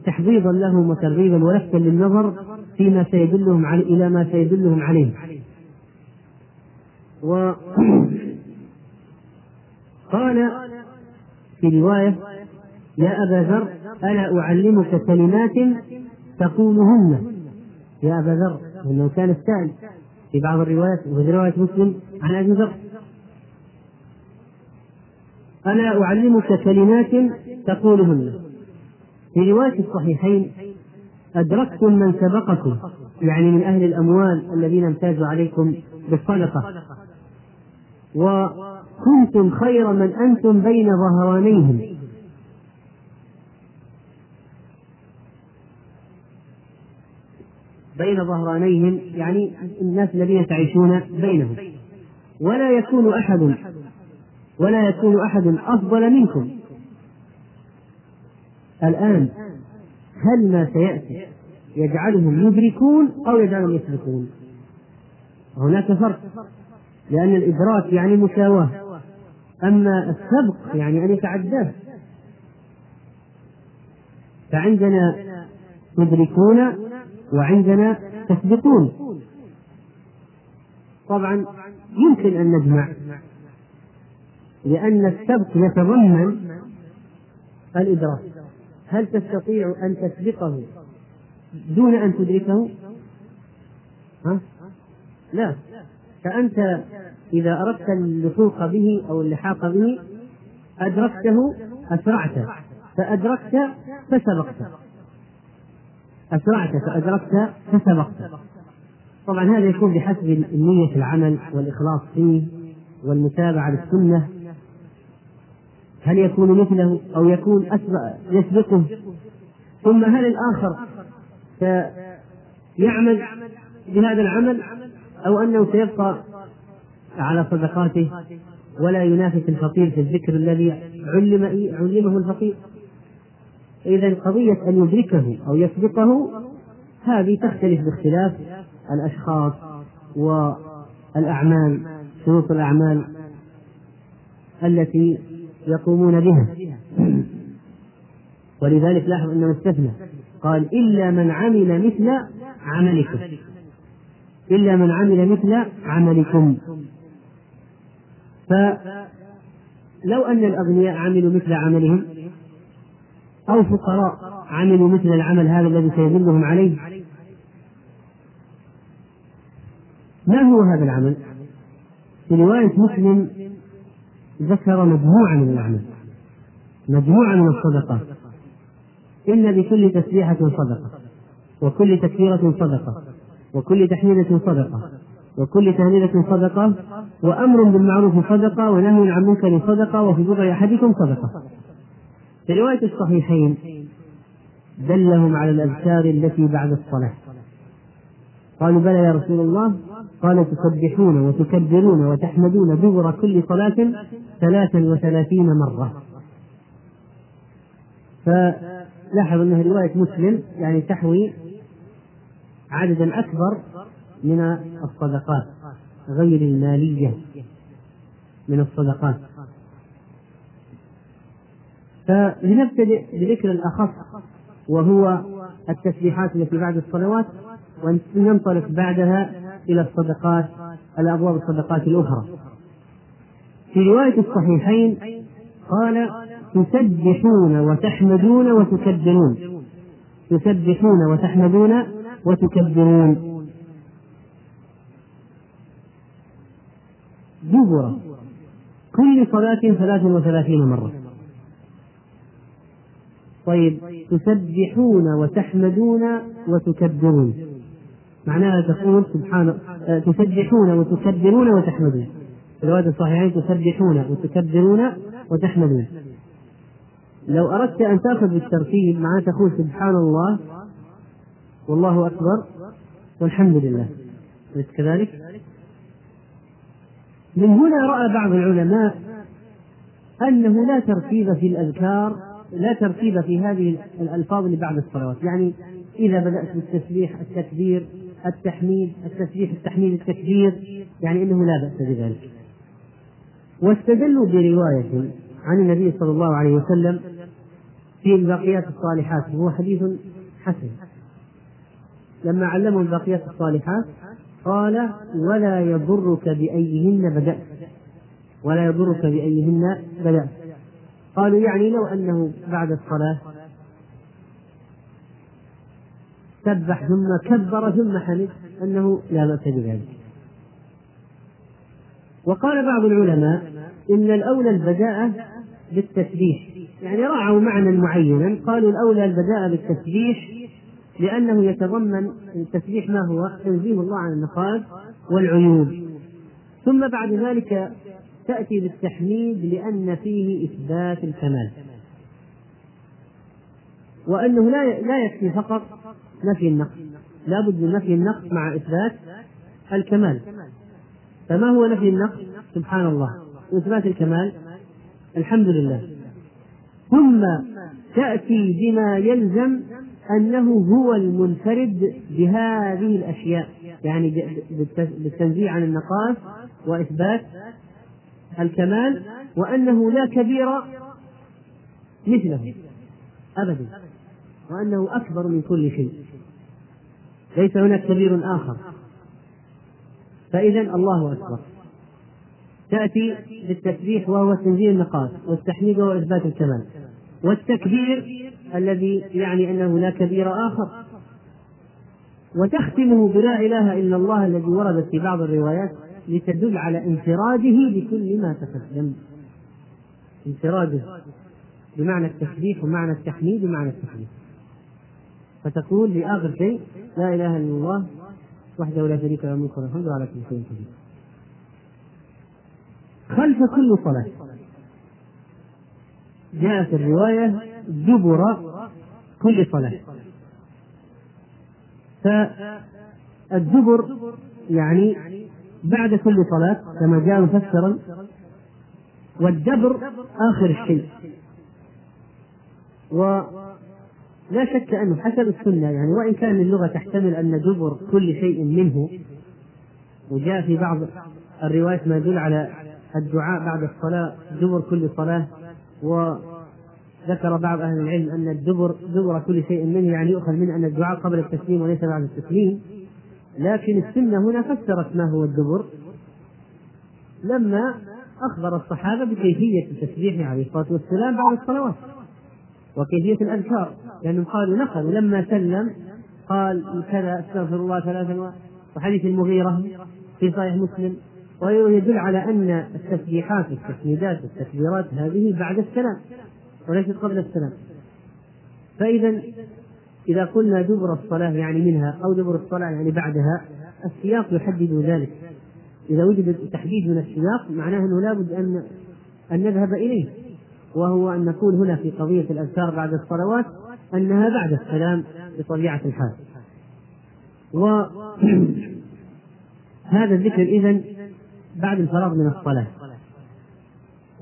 S1: تحضيضا لهم وترغيبا ولفتا للنظر فيما سيدلهم على إلى ما سيدلهم عليه. وقال في رواية يا أبا ذر ألا أعلمك كلمات تقولهن يا أبا ذر إنه كان السائل في بعض الروايات وفي رواية مسلم عن أبي ذر. ألا أعلمك كلمات تقولهن؟ في رواية الصحيحين أدركتم من سبقكم يعني من أهل الأموال الذين امتازوا عليكم بالصدقة. وكنتم خير من أنتم بين ظهرانيهم. بين ظهرانيهم يعني الناس الذين تعيشون بينهم. ولا يكون أحد ولا يكون أحد أفضل منكم. الآن هل ما سيأتي يجعلهم يدركون أو يجعلهم يسبقون هناك فرق لأن الإدراك يعني مساواة. أما السبق يعني أن يتعداه. فعندنا تدركون وعندنا تسبقون. طبعا يمكن أن نجمع لأن السبق يتضمن الإدراك. هل تستطيع أن تسبقه دون أن تدركه؟ ها؟ لا. فأنت إذا أردت اللحوق به أو اللحاق به أدركته أسرعت. فأدركت فسبقت. أسرعت فأدركت فسبقت طبعا هذا يكون بحسب النية في العمل والإخلاص فيه والمتابعة للسنة. هل يكون مثله أو يكون أسبق يسبقه؟ ثم هل الآخر سيعمل بهذا العمل أو أنه سيبقى على صدقاته ولا ينافس الفقير في الذكر الذي علم علمه الفقير؟ إذا قضية أن يدركه أو يسبقه هذه تختلف باختلاف الأشخاص الأعمال شروط الأعمال التي يقومون بها. ولذلك لاحظ أنه استثنى قال إلا من عمل مثل عملكم. إلا من عمل مثل عملكم. فلو أن الأغنياء عملوا مثل عملهم أو فقراء عملوا مثل العمل هذا الذي سيدلهم عليه؟ ما هو هذا العمل؟ في رواية مسلم ذكر مجموعة من الأعمال مجموعة من الصدقات. إن لكل تسبيحة صدقة وكل تكبيرة صدقة وكل تحميدة صدقة وكل تهليلة صدقة وأمر بالمعروف صدقة ونهي عن منكر صدقة وفي بضع أحدكم صدقة. في رواية الصحيحين دلهم على الأذكار التي بعد الصلاة. قالوا بلى يا رسول الله قال تسبحون وتكبرون وتحمدون دبر كل صلاة ثلاثا وثلاثين مرة. فلاحظ أنها رواية مسلم يعني تحوي عددا أكبر من الصدقات غير المالية من الصدقات. فلنبتدئ بذكر الأخص وهو التسبيحات التي بعد الصلوات وننطلق بعدها إلى الصدقات الأبواب الصدقات الأخرى. في رواية الصحيحين قال تسبحون وتحمدون وتكبرون. تسبحون وتحمدون وتكبرون. دبر. كل صلاة ثلاث وثلاثين مرة. طيب تسبحون وتحمدون وتكبرون. معناها تقول سبحان آه، تسبحون وتكبرون وتحمدون. الرواية الصحيحين تسبحون وتكبرون وتحمدون. لو أردت أن تأخذ بالترتيب معناها تقول سبحان الله والله أكبر والحمد لله. أليس كذلك؟ من هنا رأى بعض العلماء أنه لا ترتيب في الأذكار لا ترتيب في هذه الألفاظ اللي بعد الصلوات. يعني إذا بدأت بالتسبيح التكبير التحميد التسبيح التحميد التكبير يعني أنه لا بأس بذلك. واستدلوا برواية عن النبي صلى الله عليه وسلم في الباقيات الصالحات وهو حديث حسن. لما علمهم الباقيات الصالحات قال ولا يضرك بأيهن بدأت ولا يضرك بأيهن بدأت. قالوا يعني لو أنه بعد الصلاة سبح ثم كبر ثم حمد أنه لا بأس بذلك. وقال بعض العلماء إن الأولى البداءة بالتسبيح. يعني راعوا معنى معينا. قالوا الأولى البداءة بالتسبيح لأنه يتضمن التسبيح ما هو تنزيه الله عن النقائص والعيوب. ثم بعد ذلك تأتي بالتحميد لأن فيه إثبات الكمال. وأنه لا لا يكفي فقط نفي النقص. لا بد من نفي النقص مع إثبات الكمال. فما هو نفي النقص؟ سبحان الله. وإثبات الكمال؟ الحمد لله. ثم تأتي بما يلزم أنه هو المنفرد بهذه الأشياء يعني بالتنزيه عن النقائص وإثبات الكمال وأنه لا كبير مثله. أبدا. وأنه أكبر من كل شيء. ليس هناك كبير آخر. فإذا الله أكبر. تأتي بالتسبيح وهو تنزيه النقاط والتحميد وهو إثبات الكمال. والتكبير الذي يعني أنه لا كبير آخر. وتختمه بلا إله إلا الله الذي وردت في بعض الروايات لتدل على انفراده بكل ما تقدم. انفراده بمعنى التسبيح ومعنى التحميد ومعنى التحميد. فتقول لآخر شيء لا إله إلا الله وحده لا شريك له الملك والحمد على كل شيء قدير. خلف كل صلاة. جاءت الرواية دبر كل صلاة. فالدبر يعني بعد كل صلاة كما جاء مفسرا والدبر آخر الشيء. ولا شك أنه حسب السنة يعني وإن كان اللغة تحتمل أن دبر كل شيء منه وجاء في بعض الروايات ما يدل على الدعاء بعد الصلاة دبر كل صلاة وذكر بعض أهل العلم أن الدبر دبر كل شيء منه يعني يؤخذ منه أن الدعاء قبل التسليم وليس بعد التسليم. لكن السنة هنا فسرت ما هو الدبر. لما أخبر الصحابة بكيفية التسبيح عليه الصلاة والسلام بعد الصلوات وكيفية الأذكار لأنهم قالوا نقلوا لما سلم قال كذا استغفر الله ثلاثا وحديث المغيرة في صحيح مسلم. ويدل على أن التسبيحات والتسميدات والتكبيرات هذه بعد السلام وليست قبل السلام. فإذا إذا قلنا دبر الصلاة يعني منها أو دبر الصلاة يعني بعدها السياق يحدد ذلك. إذا وجد تحديد من السياق معناه أنه لابد أن أن نذهب إليه. وهو أن نقول هنا في قضية الأذكار بعد الصلوات أنها بعد السلام بطبيعة الحال. وهذا الذكر إذن بعد الفراغ من الصلاة.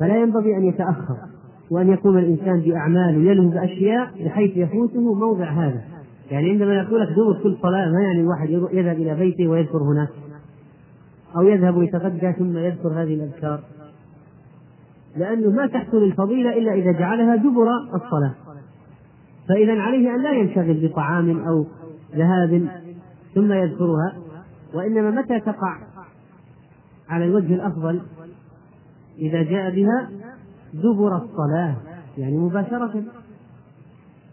S1: فلا ينبغي أن يتأخر. وأن يقوم الإنسان بأعمال ويلهو بأشياء بحيث يفوته موضع هذا. يعني عندما يقول لك دور كل صلاة ما يعني الواحد يذهب إلى بيته ويذكر هناك؟ أو يذهب ويتغدى ثم يذكر هذه الأذكار. لأنه ما تحصل الفضيلة إلا إذا جعلها دبر الصلاة. فإذا عليه أن لا ينشغل بطعام أو ذهاب ثم يذكرها وإنما متى تقع على الوجه الأفضل؟ إذا جاء بها دبر الصلاة يعني مباشرة.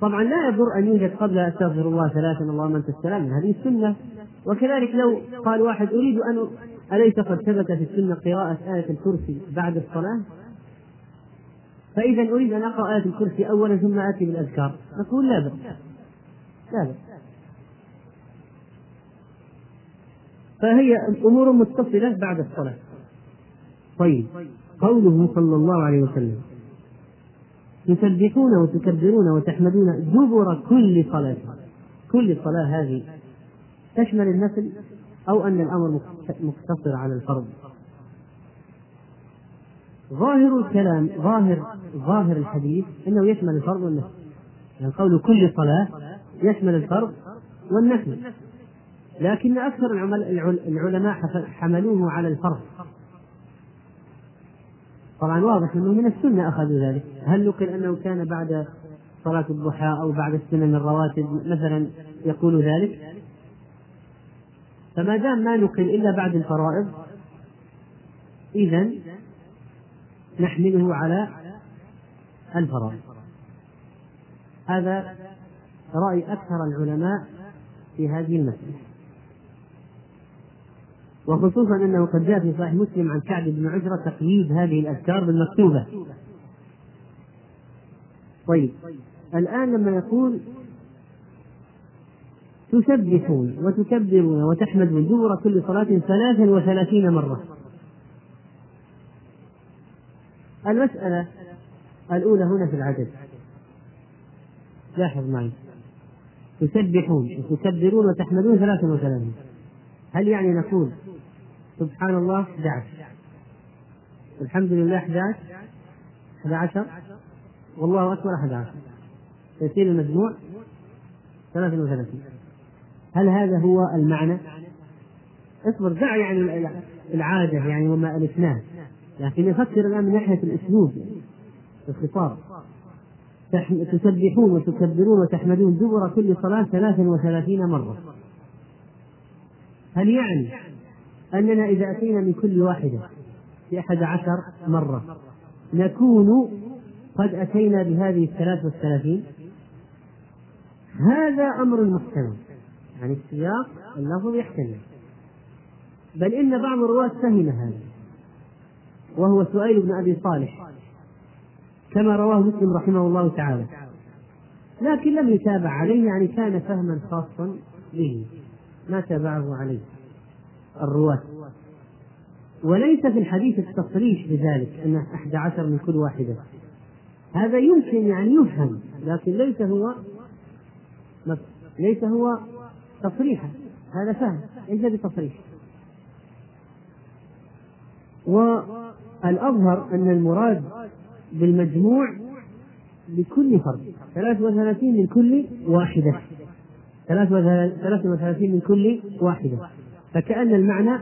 S1: طبعا لا يضر أن يوجد قبل أستغفر الله ثلاثا اللهم أنت السلام هذه السنة. وكذلك لو قال واحد أريد أن أليس قد ثبت في السنة قراءة آية الكرسي بعد الصلاة؟ فإذا أريد أن أقرأ آية الكرسي أولا ثم آتي بالأذكار. نقول لا بأس لا بأس فهي أمور متصلة بعد الصلاة. طيب. قوله صلى الله عليه وسلم. تسبحون وتكبرون وتحمدون دبر كل صلاة. كل صلاة هذه تشمل النفل أو أن الأمر مقتصر على الفرض. ظاهر الكلام ظاهر ظاهر الحديث إنه يشمل الفرض والنفل يعني قول كل صلاة يشمل الفرض والنفل لكن أكثر العلماء حملوه على الفرض. طبعا واضح إنه من السنة اخذوا ذلك. هل نقل أنه كان بعد صلاة الضحى أو بعد السنن الرواتب مثلا يقول ذلك؟ فما دام ما نقل إلا بعد الفرائض اذا نحمله على الفرائض. هذا رأي أكثر العلماء في هذه المسألة. وخصوصا أنه قد جاء في صحيح مسلم عن كعب بن عجرة تقييد هذه الأذكار بالمكتوبة. طيب. الآن لما يقول تسبحون وتكبرون وتحمدون دبر كل صلاة ثلاثا وثلاثين مرة. المسألة الأولى هنا في العدد. لاحظ معي. تسبحون وتكبرون وتحمدون ثلاثة وثلاثين. هل يعني نقول سبحان الله 11 الحمد لله 11 11 والله أكبر 11 يصير المجموع 33 هل هذا هو المعنى؟ اصبر دع يعني العادة يعني وما ألفناه. لكن نفكر الآن من ناحية الأسلوب الخطاب. تسبحون وتكبرون وتحمدون دبر كل صلاة ثلاثا وثلاثين مرة. هل يعني أننا إذا أتينا من كل واحدة في أحد عشر مرة نكون قد أتينا بهذه الثلاث والثلاثين هذا أمر محتمل. يعني السياق اللفظ يحتمل. بل إن بعض الرواة فهم هذا وهو سؤيل بن أبي صالح كما رواه مسلم رحمه الله تعالى. لكن لم يتابع عليه يعني كان فهما خاصا به ما تابعه عليه. الرواة. وليس في الحديث التصريح بذلك أن أحد عشر من كل واحدة. هذا يمكن يعني يفهم لكن ليس هو ليس هو تصريحا هذا فهم ليس بتصريح. والأظهر أن المراد بالمجموع لكل فرد. 33 من كل واحدة. 33 من كل واحدة. فكأن المعنى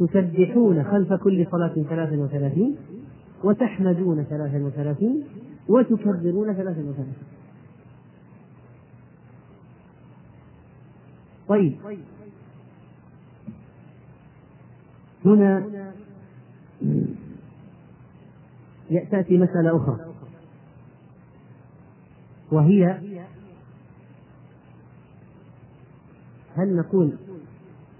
S1: تسبحون خلف كل صلاة ثلاثا وثلاثين وتحمدون ثلاثا وثلاثين وتكبرون ثلاثا وثلاثين. طيب. هنا تأتي مسألة أخرى. وهي هل نقول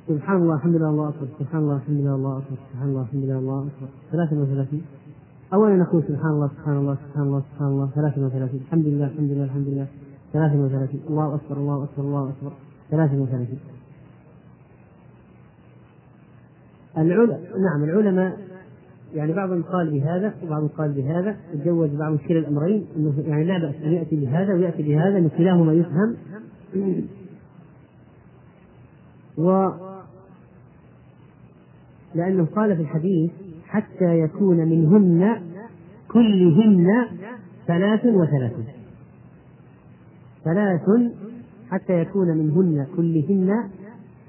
S1: سبحان الله الحمد لله الله أكبر سبحان الله الحمد لله الله أكبر سبحان الله الحمد لله الله ثلاثة وثلاثين أولا نقول سبحان الله سبحان الله سبحان الله سبحان الله. ثلاثة وثلاثين الحمد لله الحمد لله الحمد لله. ثلاثة وثلاثين الله أكبر الله أكبر الله ثلاثة وثلاثين العلماء نعم العلماء يعني بعضهم قال بهذا وبعضهم قال بهذا. تجوز بعض كلا الأمرين. يعني لا بأس أن يأتي بهذا ويأتي بهذا إن كلاهما يفهم. و لأنه قال في الحديث حتى يكون منهن كلهن ثلاث وثلاثون ثلاث حتى يكون منهن كلهن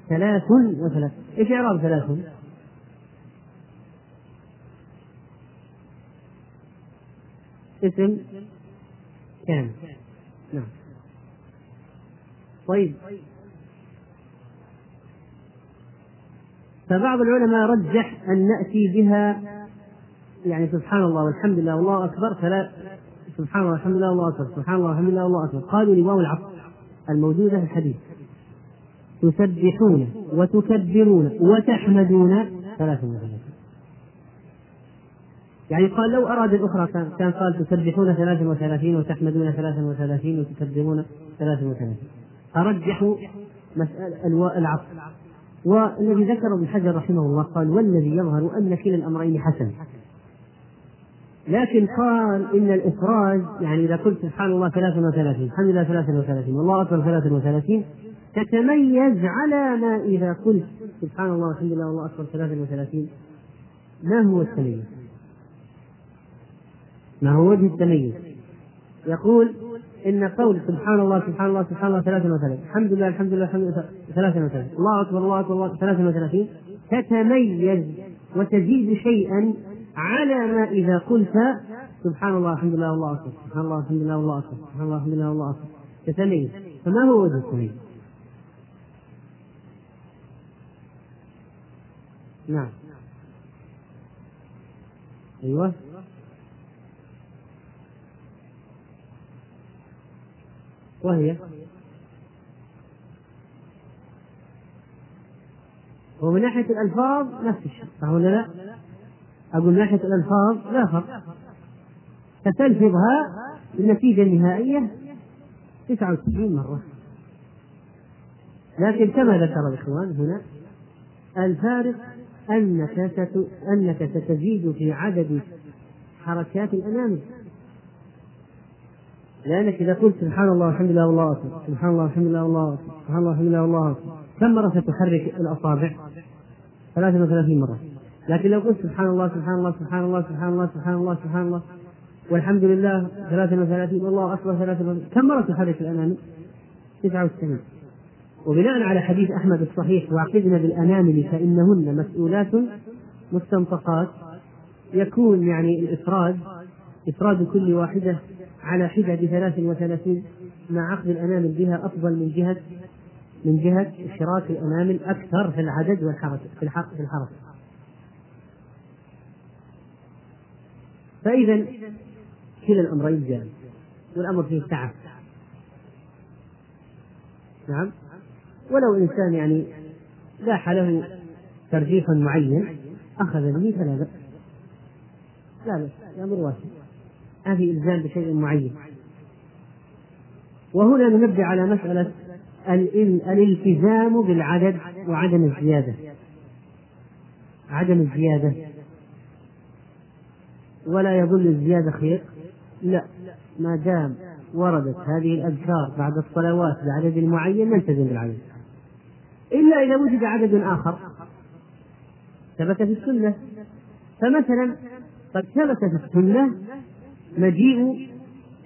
S1: ثلاث وثلاث. إيش إعراب ثلاث؟ اسم كان. نعم. طيب. فبعض العلماء رجح أن نأتي بها يعني سبحان الله والحمد لله والله أكبر فلا سبحان الله والحمد لله والله أكبر سبحان الله والحمد لله والله أكبر. قالوا لواو العطف الموجودة في الحديث تسبحون وتكبرون وتحمدون ثلاثة وثلاثين يعني قال لو أراد الأخرى كان, كان قال تسبحون ثلاثة وثلاثين وتحمدون ثلاثة وثلاثين وتكبرون ثلاثة وثلاثين. أرجحوا مسألة العطف والذي ذكر ابن حجر رحمه الله قال والذي يظهر أن كلا الأمرين حسن لكن قال إن الإفراد يعني إذا قلت سبحان الله 33 الحمد لله 33 والله أكبر 33 تتميز على ما إذا قلت سبحان الله والحمد لله والله أكبر 33 ما هو التميز؟ ما هو وجه التميز؟ يقول إن قول سبحان الله سبحان الله سبحان الله 33 الحمد لله الحمد لله الحمد لله 33 الله أكبر الله أكبر الله 33 تتميز وتزيد شيئا على ما إذا قلت سبحان الله الحمد لله والله أكبر سبحان الله الحمد لله والله أكبر سبحان الله الحمد لله والله أكبر. تتميز. فما هو وجه التمييز؟ نعم. أيوه. وهي ومن ناحية الألفاظ نفس الشيء صح ولا لا؟ أقول من ناحية الألفاظ لا فرق فتلفظها النتيجة النهائية 99 مرة لكن كما ذكر الإخوان هنا الفارق أنك. أنك ستزيد في عدد حركات الأنامل لأنك إذا قلت سبحان الله والحمد لله والله أكبر سبحان الله والحمد لله والله أكبر سبحان الله والحمد لله والله أكبر. كم مرة ستحرك الأصابع؟ 33 مرة. لكن لو قلت سبحان الله سبحان الله سبحان الله سبحان الله سبحان الله سبحان الله والحمد لله 33 والله أكبر 33 كم مرة تحرك الأنامل؟ 99 وبناء على حديث أحمد الصحيح واعقدن بالأنامل فإنهن مسؤولات مستنطقات. يكون يعني الإفراد إفراد كل واحدة على حدة بثلاث وثلاثين مع عقد الأنامل بها أفضل من جهة من جهة اشتراك الأنامل أكثر في العدد والحركة في الحركة في الحركة فإذا كلا الأمرين جائز والأمر فيه سعة نعم. ولو إنسان يعني لاح له ترجيح معين أخذ به فلا بأس. لا بأس. الأمر واسع. ما في إلزام بشيء معين. وهنا ننبه على مسألة الالتزام بالعدد وعدم الزيادة. عدم الزيادة. ولا يظل الزيادة خير. لا. ما دام وردت هذه الأذكار بعد الصلوات بعدد معين نلتزم بالعدد. إلا إذا وجد عدد آخر. ثبت في السنة. فمثلا قد ثبت في السنة مجيء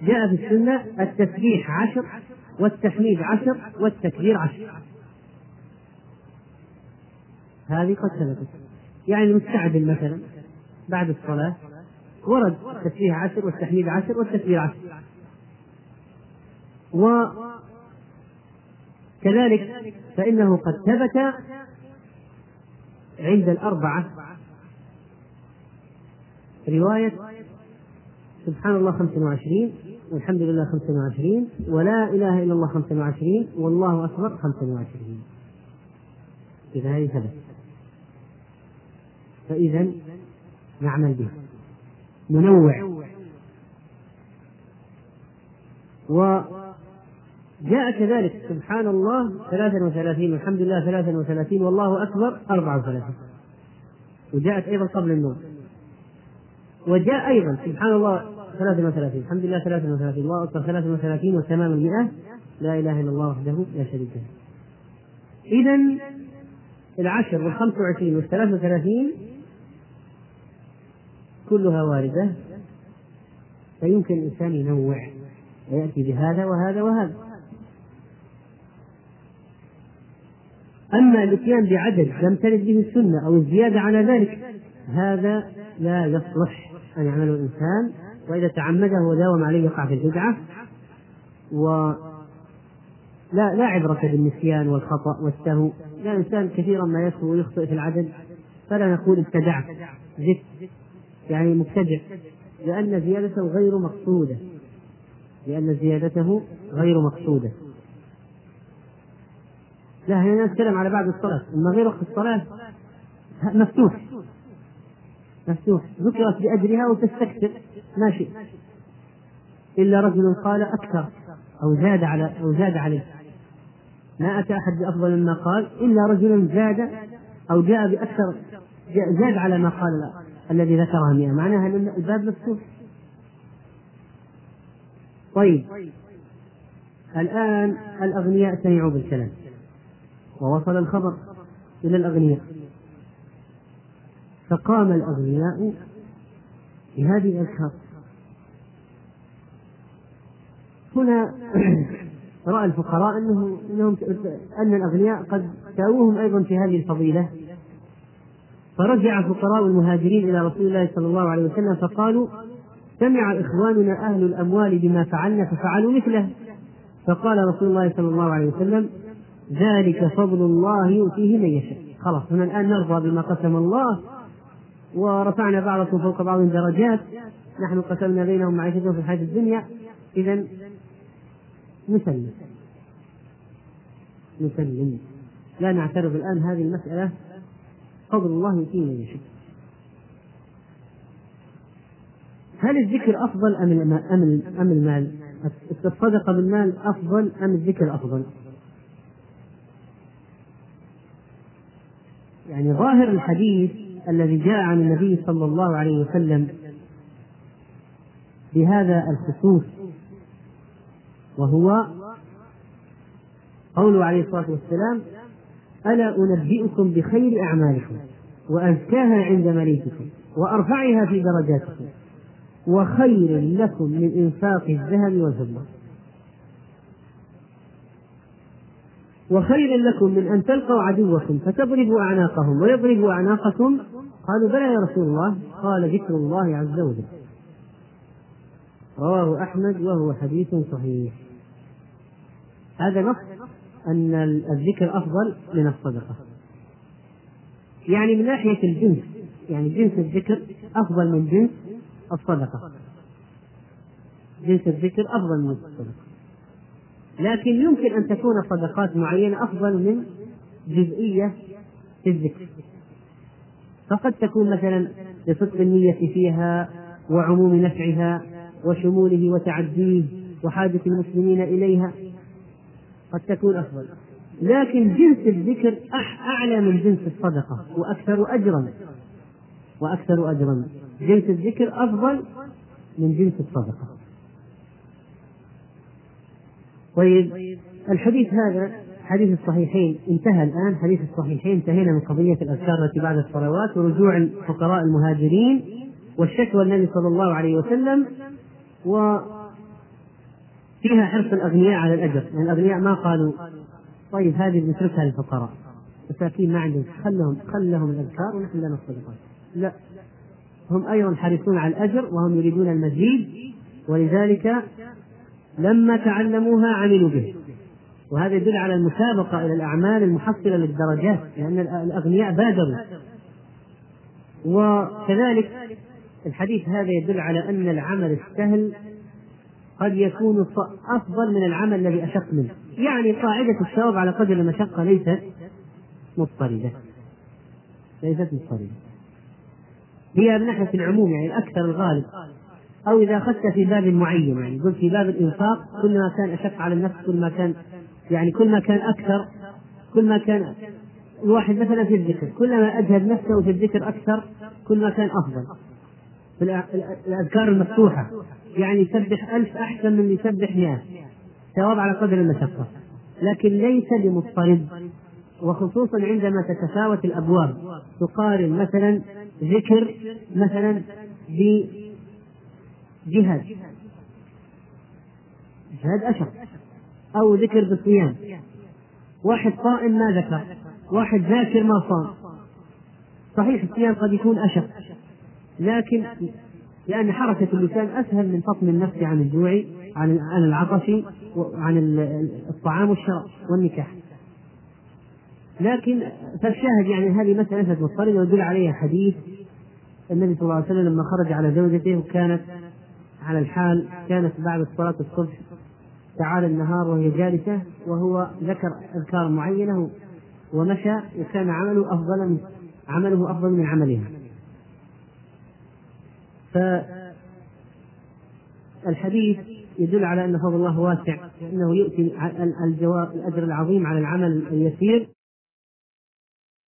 S1: جاء في السنة التسبيح عشر والتحميد عشر والتكبير عشر. هذه قد ثبتت يعني المستعدل مثلا بعد الصلاة ورد التسبيح عشر والتحميد عشر والتكبير عشر. وكذلك فإنه قد ثبت عند الأربعة رواية سبحان الله خمسة وعشرين والحمد لله خمسة وعشرين ولا إله إلا الله خمسة وعشرين والله أكبر خمسة وعشرين. إذا هذه ثبت. فإذا نعمل به ننوع. وجاء كذلك سبحان الله ثلاثا وثلاثين والحمد لله ثلاثا وثلاثين والله أكبر أربعة وثلاثين. وجاءت أيضا قبل النوم. وجاء أيضا سبحان الله ثلاثا وثلاثين. الحمد لله ثلاثا وثلاثين. الله أكبر ثلاثا وثلاثين وتمام المئة لا إله إلا الله وحده لا شريك له. إذا العشر والخمس وعشرين والثلاث وثلاثين كلها واردة. فيمكن الإنسان ينوع ويأتي بهذا وهذا وهذا. أما الإتيان بعدد لم ترد به السنة أو الزيادة على ذلك هذا لا يصلح أن يعمله الإنسان. وإذا تعمده وداوم عليه يقع في البدعة و لا لا عبرة بالنسيان والخطأ والسهو، لا الإنسان كثيرا ما يسهو ويخطئ في العدد فلا نقول ابتدعت زدت يعني مبتدع لأن زيادته غير مقصودة. لأن زيادته غير مقصودة. لا هنا نتكلم على بعد الصلاة. أما غير وقت الصلاة مفتوح. مفتوح. ذكرت بأجرها وتستكثر. ما شئت إلا رجل قال أكثر أو زاد على أو زاد عليه. ما أتى أحد بأفضل مما قال إلا رجل زاد أو جاء بأكثر زاد على ما قال الذي ذكرها مئة. معناها أن الباب مفتوح. طيب. الآن الأغنياء سمعوا بالكلام. ووصل الخبر إلى الأغنياء. فقام الأغنياء بهذه الأذكار هنا رأى الفقراء أنه أنهم أن الأغنياء قد ساووهم أيضا في هذه الفضيلة. فرجع فقراء المهاجرين إلى رسول الله صلى الله عليه وسلم فقالوا سمع إخواننا أهل الأموال بما فعلنا ففعلوا مثله. فقال رسول الله صلى الله عليه وسلم ذلك فضل الله يؤتيه من يشاء. خلاص هنا الآن نرضى بما قسم الله ورفعنا بعضكم فوق بعض درجات. نحن قسمنا بينهم معيشتهم في الحياة الدنيا. إذا نسلم. نسلم. لا نعترض الآن هذه المسألة فضل الله يؤتيه من يشاء. هل الذكر أفضل أم أم أم المال؟ الصدقة بالمال أفضل أم الذكر أفضل؟ يعني ظاهر الحديث الذي جاء عن النبي صلى الله عليه وسلم بهذا الخصوص وهو قوله عليه الصلاة والسلام ألا أنبئكم بخير أعمالكم وأزكاها عند مليككم وأرفعها في درجاتكم وخير لكم من إنفاق الذهب والفضة. وخير لكم من أن تلقوا عدوكم فتضربوا أعناقهم ويضربوا أعناقكم. قالوا بلى يا رسول الله. قال ذكر الله عز وجل. رواه أحمد وهو حديث صحيح. هذا نص أن الذكر أفضل من الصدقة. يعني من ناحية الجنس يعني جنس الذكر أفضل من جنس الصدقة. جنس الذكر أفضل من الصدقة. لكن يمكن أن تكون صدقات معينة أفضل من جزئية في الذكر. فقد تكون مثلا لصدق النية فيها وعموم نفعها وشموله وتعديه وحاجة المسلمين إليها قد تكون أفضل. لكن جنس الذكر أعلى من جنس الصدقة وأكثر أجرا. وأكثر أجرا. جنس الذكر أفضل من جنس الصدقة. طيب الحديث هذا حديث الصحيحين انتهى الآن حديث الصحيحين انتهينا من قضية الأذكار التي بعد الصلوات ورجوع الفقراء المهاجرين والشكوى النبي صلى الله عليه وسلم و فيها حرص الأغنياء على الأجر، يعني الأغنياء ما قالوا طيب هذه بنتركها للفقراء مساكين ما عندهم خلهم خلهم الأذكار ونحن لا الصدقات لا هم أيضا حريصون على الأجر وهم يريدون المزيد ولذلك لما تعلموها عملوا به. وهذا يدل على المسابقة إلى الأعمال المحصلة للدرجات لأن الأغنياء بادروا. وكذلك الحديث هذا يدل على أن العمل السهل قد يكون أفضل من العمل الذي أشق منه. يعني قاعدة الثواب على قدر المشقة ليست مضطردة ليست مضطردة هي من ناحية العموم يعني الأكثر الغالب. أو إذا أخذت في باب معين يعني قلت في باب الإنفاق كل ما كان أشق على النفس كل ما كان يعني كل ما كان أكثر كل ما كان الواحد مثلا في الذكر كلما أجهد نفسه في الذكر أكثر كل ما كان أفضل. في الأذكار المفتوحة يعني يسبح ألف أحسن من يسبح مئة ثواب على قدر المشقة. لكن ليس بمضطرد وخصوصا عندما تتفاوت الأبواب تقارن مثلا ذكر مثلا بجهاد جهاد. أشق أو ذكر بالصيام. واحد صائم ما ذكر. واحد ذاكر ما صام. صحيح الصيام قد يكون أشق لكن لأن حركة اللسان أسهل من فطم النفس عن الجوع عن عن العطش وعن الطعام والشراب والنكاح. لكن فالشاهد يعني هذه مسألة ليست مضطردة ويدل عليها حديث النبي صلى الله عليه وسلم لما خرج على زوجته وكانت على الحال كانت بعد صلاة الصبح تعالى النهار وهي جالسة وهو ذكر أذكار معينة ومشى وكان عمله أفضل من عمله أفضل من عملها. فالحديث يدل على أن فضل الله واسع أنه يؤتي الأجر العظيم على العمل اليسير.